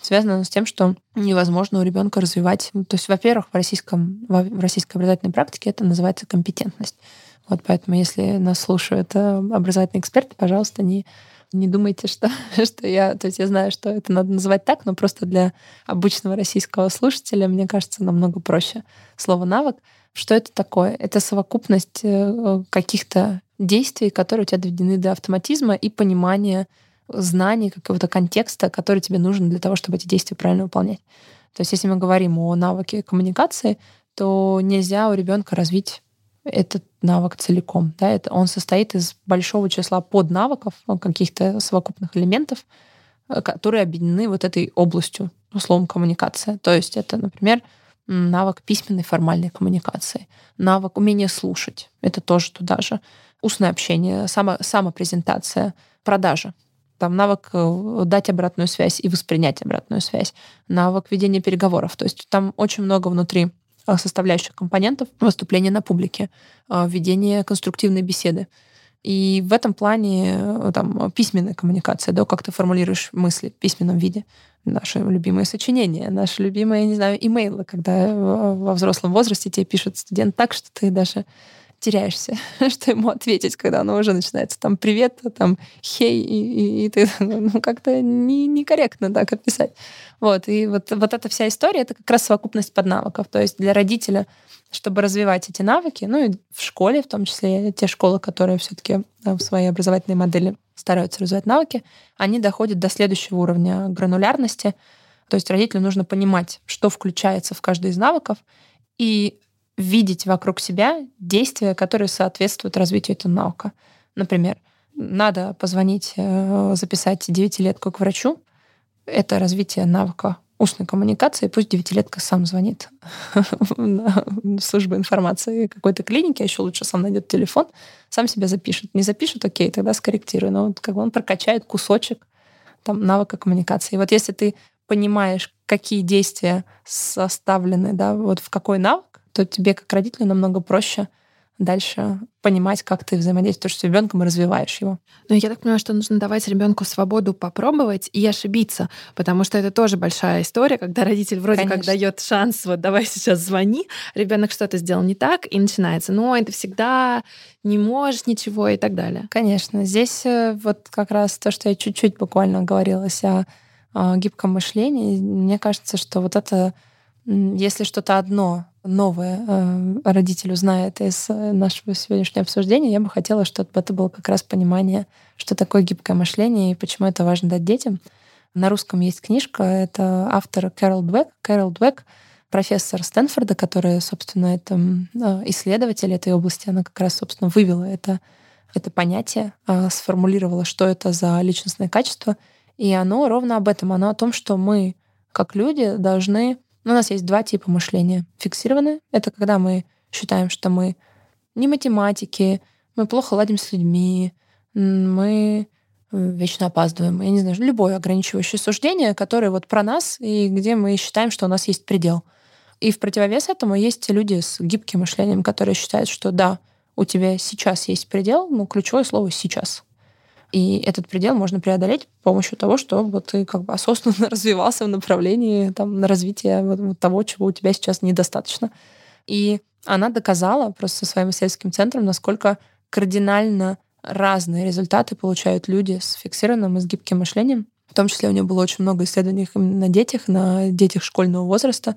связано с тем, что невозможно у ребенка развивать. То есть, во-первых, в, российском, в российской образовательной практике это называется компетентность. Вот поэтому, если нас слушают образовательные эксперты, пожалуйста, не не думайте, что, что я... То есть я знаю, что это надо называть так, но просто для обычного российского слушателя, мне кажется, намного проще слово «навык». Что это такое? Это совокупность э, каких-то действий, которые у тебя доведены до автоматизма и понимания знаний, какого-то контекста, который тебе нужен для того, чтобы эти действия правильно выполнять. То есть если мы говорим о навыке коммуникации, то нельзя у ребенка развить этот навык целиком. Да, это, он состоит из большого числа поднавыков, ну, каких-то совокупных элементов, э, которые объединены вот этой областью, условно, коммуникация. То есть это, например, навык письменной формальной коммуникации, навык умения слушать, это тоже туда же, устное общение, само, самопрезентация, продажа, там навык э, дать обратную связь и воспринять обратную связь, навык ведения переговоров. То есть там очень много внутри Э, составляющих компонентов выступления на публике, э, ведение конструктивной беседы. И в этом плане э, там, письменная коммуникация, да, как ты формулируешь мысли в письменном виде. Наши любимые сочинения, наши любимые, не знаю, имейлы, когда во взрослом возрасте тебе пишет студент так, что ты даже теряешься, что ему ответить, когда оно уже начинается там привет, там хей, и, и, и ты ну, как-то не, некорректно так описать. Вот, и вот, вот эта вся история, это как раз совокупность поднавыков. То есть для родителя, чтобы развивать эти навыки, ну и в школе, в том числе те школы, которые все-таки в своей образовательной модели стараются развивать навыки, они доходят до следующего уровня гранулярности. То есть родителю нужно понимать, что включается в каждый из навыков, и видеть вокруг себя действия, которые соответствуют развитию этого навыка. Например, надо позвонить, э, записать девятилетку к врачу. Это развитие навыка устной коммуникации. Пусть девятилетка сам звонит на службу информации какой-то клиники, а еще лучше сам найдет телефон, сам себя запишет. Не запишет, окей, тогда скорректирую. Но вот как бы он прокачает кусочек там, навыка коммуникации. И вот если ты понимаешь, какие действия составлены, да, вот в какой навык, то тебе как родителю намного проще дальше понимать, как ты взаимодействуешь с ребенком и развиваешь его. Ну, я так понимаю, что нужно давать ребенку свободу попробовать и ошибиться, потому что это тоже большая история, когда родитель вроде Конечно. как дает шанс, вот давай сейчас звони, ребенок что-то сделал не так, и начинается, ну, это всегда не можешь ничего и так далее. Конечно. Здесь э, вот как раз то, что я чуть-чуть буквально говорила о, о гибком мышлении, мне кажется, что вот это, если что-то одно новое э, родитель узнает из э, нашего сегодняшнего обсуждения, я бы хотела, чтобы это было как раз понимание, что такое гибкое мышление и почему это важно дать детям. На русском есть книжка, это автор Кэрол Двек. Кэрол Двек — профессор Стэнфорда, которая, собственно, это э, исследователь этой области, она как раз, собственно, вывела это, это понятие, сформулировала, что это за личностное качество. И оно ровно об этом. Оно о том, что мы, как люди, должны но у нас есть два типа мышления. Фиксированное — это когда мы считаем, что мы не математики, мы плохо ладим с людьми, мы э, вечно опаздываем. Я не знаю, любое ограничивающее суждение, которое вот про нас, и где мы считаем, что у нас есть предел. И в противовес этому есть люди с гибким мышлением, которые считают, что да, у тебя сейчас есть предел, но ключевое слово «сейчас». И этот предел можно преодолеть с помощью того, что вот ты как бы осознанно развивался в направлении там, на развитие вот, вот того, чего у тебя сейчас недостаточно. И она доказала просто со своим исследовательским центром, насколько кардинально разные результаты получают люди с фиксированным и с гибким мышлением. В том числе у нее было очень много исследований именно на детях, на детях школьного возраста,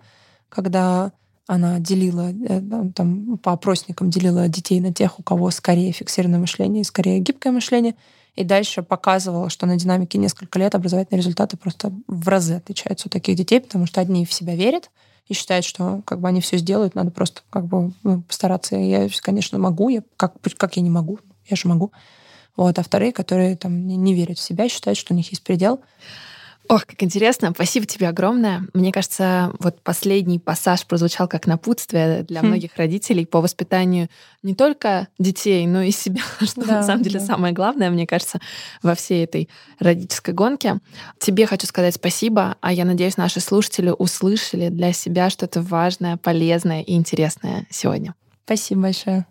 когда она делила, э, там, по опросникам делила детей на тех, у кого скорее фиксированное мышление и скорее гибкое мышление, и дальше показывала, что на динамике несколько лет образовательные результаты просто в разы отличаются у таких детей, потому что одни в себя верят и считают, что как бы они все сделают, надо просто как бы ну, постараться. Я, конечно, могу, я, как, как я не могу, я же могу. Вот, а вторые, которые там не, верят в себя, считают, что у них есть предел. Ох, как интересно. Спасибо тебе огромное. Мне кажется, вот последний пассаж прозвучал как напутствие для хм. многих родителей по воспитанию не только детей, но и себя, что да, на самом деле да. самое главное, мне кажется, во всей этой родительской гонке. Тебе хочу сказать спасибо, а я надеюсь, наши слушатели услышали для себя что-то важное, полезное и интересное сегодня. Спасибо большое.